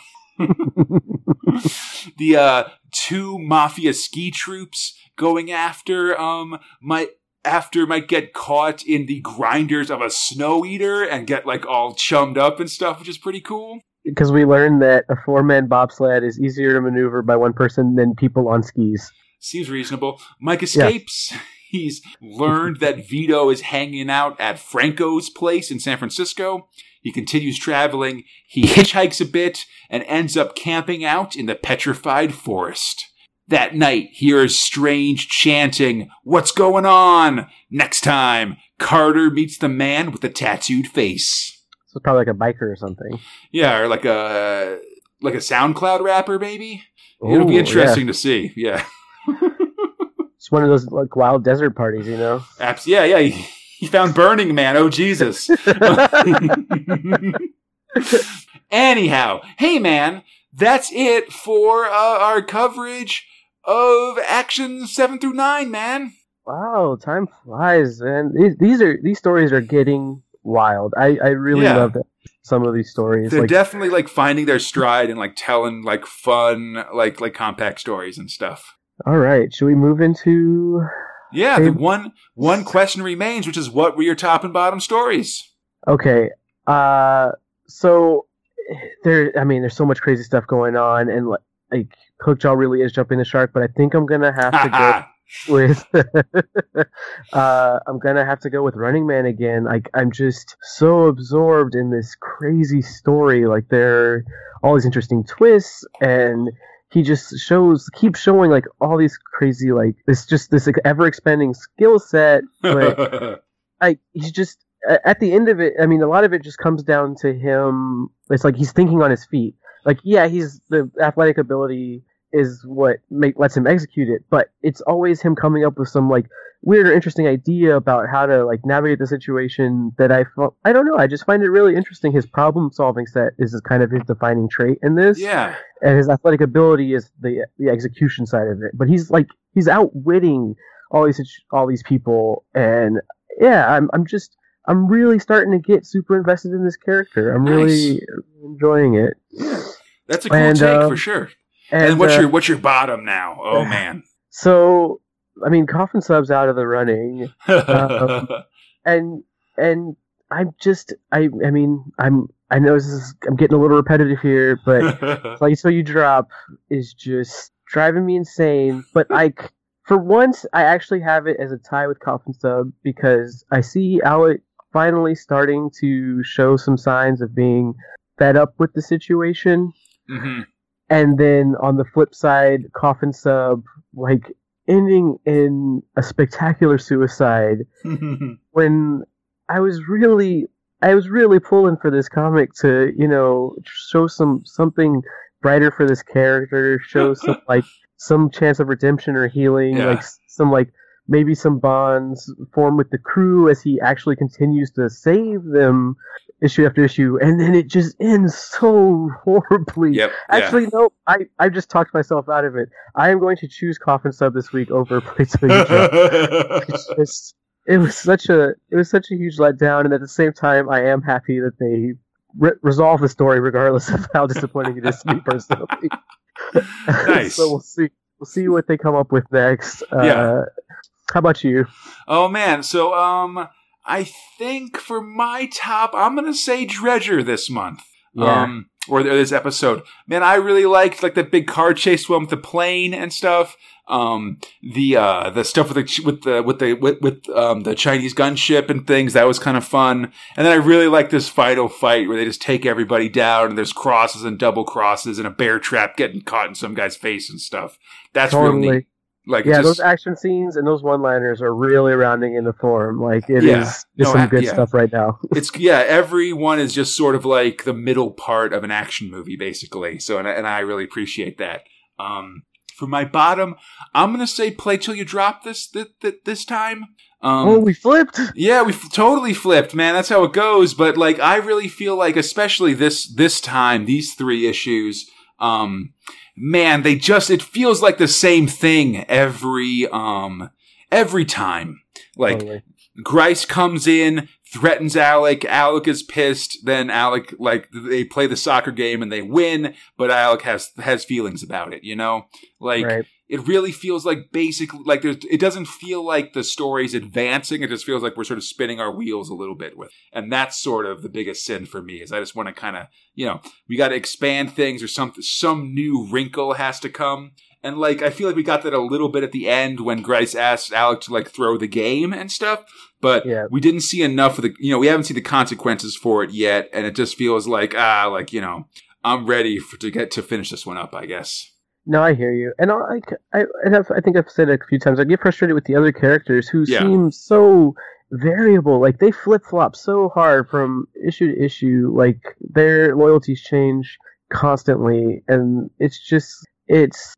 the uh, two mafia ski troops going after um might after might get caught in the grinders of a snow eater and get like all chummed up and stuff, which is pretty cool. because we learned that a four-man bobsled is easier to maneuver by one person than people on skis. Seems reasonable. Mike escapes. He's learned that Vito is hanging out at Franco's place in San Francisco. He continues traveling. He hitchhikes a bit and ends up camping out in the petrified forest. That night, hears strange chanting. What's going on? Next time, Carter meets the man with the tattooed face. So it's probably like a biker or something. Yeah, or like a like a SoundCloud rapper, maybe. It'll be Ooh, interesting to see. Yeah. Yeah. It's one of those like wild desert parties, you know. Abs- yeah, yeah. He, he found Burning Man. Oh, Jesus. Anyhow, hey, man, that's it for uh, our coverage of Action 7 through 9, man. Wow, time flies, man. These, these are these stories are getting wild. I I really Yeah. love that, some of these stories. They're Like, definitely like finding their stride and like telling like fun, like like compact stories and stuff. All right, should we move into? Yeah, the one one question remains, which is what were your top and bottom stories? Okay, uh, so there. I mean, there's so much crazy stuff going on, and like, like Hookjaw really is jumping the shark. But I think I'm gonna have to go with uh I'm gonna have to go with Running Man again. Like I'm just so absorbed in this crazy story. Like there are all these interesting twists and he just shows keeps showing like all these crazy like this just this ever expanding skill set but like he's just at the end of it i mean a lot of it just comes down to him it's like he's thinking on his feet. Like yeah he's the athletic ability is what make, lets him execute it but it's always him coming up with some like weird or interesting idea about how to like navigate the situation that i felt i don't know i just find it really interesting his problem solving set is kind of his defining trait in this yeah. and his athletic ability is the the execution side of it. But he's like he's outwitting all these all these people, and yeah, I'm I'm just I'm really starting to get super invested in this character. I'm really enjoying it. Yeah. That's a cool And, take uh, for sure. And, And, what's uh, your what's your bottom now? Oh man. so? I mean, Coffin Sub's out of the running, um, and and I'm just I I mean I'm I know this is I'm getting a little repetitive here, but like so you drop is just driving me insane but like for once i actually have it as a tie with coffin sub because i see Alec finally starting to show some signs of being fed up with the situation Mhm. And then on the flip side coffin sub like ending in a spectacular suicide when I was really I was really pulling for this comic to, you know, show some something brighter for this character, show some like some chance of redemption or healing, Yeah. like some like maybe some bonds form with the crew as he actually continues to save them issue after issue and then it just ends so horribly. Yep. Actually, no, I, I just talked myself out of it. I am going to choose Coffin Sub this week over yeah. it's just it was such a it was such a huge letdown, and at the same time, I am happy that they re- resolve the story regardless of how disappointing it is to me personally. Nice. so we'll see. we'll see what they come up with next. Uh, Yeah. How about you? Oh man, so um, I think for my top, I'm gonna say Dredger this month. Yeah. Um, or this episode. Man, I really liked like the big car chase one with the plane and stuff. Um, the uh, the stuff with the with the with the with, with um the Chinese gunship and things that was kind of fun. And then I really like this final fight where they just take everybody down and there's crosses and double crosses and a bear trap getting caught in some guy's face and stuff. That's Totally. neat. Like Yeah, just, those action scenes and those one-liners are really rounding into form. Like it is, Yeah. it's No, some good yeah. stuff right now. it's yeah everyone is just sort of like the middle part of an action movie basically so and, I- and i really appreciate that um for my bottom i'm gonna say play till you drop this this, this time um oh, we flipped. yeah, we f- totally flipped, man. That's how it goes. But like, I really feel like, especially this this time, these three issues, um, man, they just it feels like the same thing every um every time. Like Totally. Grice comes in, threatens Alec. Alec is pissed. Then Alec, like, they play the soccer game and they win, but Alec has has feelings about it. You know, like right. It really feels like basically like there's. It doesn't feel like the story's advancing. It just feels like we're sort of spinning our wheels a little bit with, and that's sort of the biggest sin for me. Is I just want to kind of you know we got to expand things or something. Some new wrinkle has to come. And like I feel like we got that a little bit at the end when Grice asked Alec to like throw the game and stuff, but Yeah. we didn't see enough of the you know we haven't seen the consequences for it yet, and it just feels like ah like you know I'm ready for, to get to finish this one up. I guess. No, I hear you, and I, I, and I've, I think I've said it a few times. I get frustrated with the other characters who Yeah. seem so variable. Like they flip flop so hard from issue to issue. Like their loyalties change constantly, and it's just it's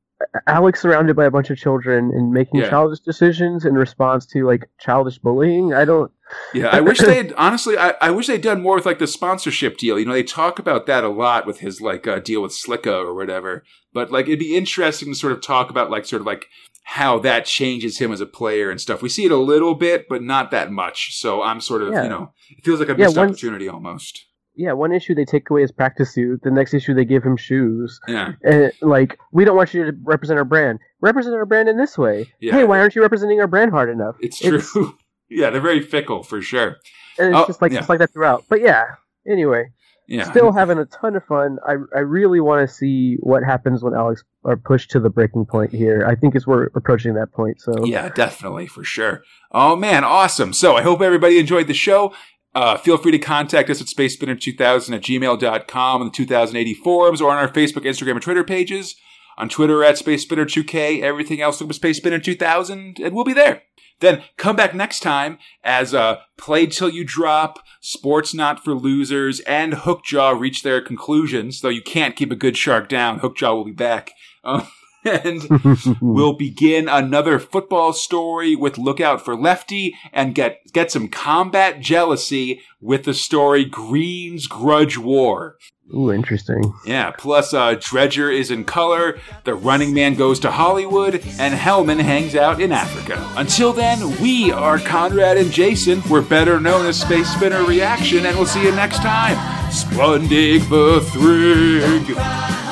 Alex surrounded by a bunch of children and making Yeah. childish decisions in response to like childish bullying. I don't. Yeah, I wish they had honestly. I, I wish they'd done more with like the sponsorship deal. You know, they talk about that a lot with his like uh, deal with Slicka or whatever. But like, it'd be interesting to sort of talk about like sort of like how that changes him as a player and stuff. We see it a little bit, but not that much. So I'm sort of Yeah. you know, it feels like a Yeah, missed opportunity almost. Yeah, one issue they take away his practice suit. The next issue they give him shoes. Yeah, And like, we don't want you to represent our brand. Represent our brand in this way. Yeah. Hey, why aren't you representing our brand hard enough? it's true. It's- yeah, they're very fickle for sure. And it's Oh, just like yeah. just like that throughout. But yeah. Anyway, Yeah, still having a ton of fun. I I really want to see what happens when Alex are pushed to the breaking point here. I think it's we're approaching that point. So Yeah, definitely, for sure. Oh, man, awesome. So I hope everybody enjoyed the show. Uh, feel free to contact us at spacespinner2000 at gmail.com on the 2080 forums or on our Facebook, Instagram, and Twitter pages. On Twitter at SpaceSpinner2K. Everything else, look up SpaceSpinner2000, and we'll be there. Then come back next time as uh, Play Till You Drop, Sports Not for Losers, and Hookjaw reach their conclusions. Though you can't keep a good shark down, Hookjaw will be back. Um, and we'll begin another football story with Lookout for Lefty and get get some combat jealousy with the story Green's Grudge War. Ooh, interesting. Yeah, plus uh, Dredger is in color, the running man goes to Hollywood, and Hellman hangs out in Africa. Until then, we are Conrad and Jason. We're better known as Space Spinner Reaction, and we'll see you next time. Splundig vur Thrigg.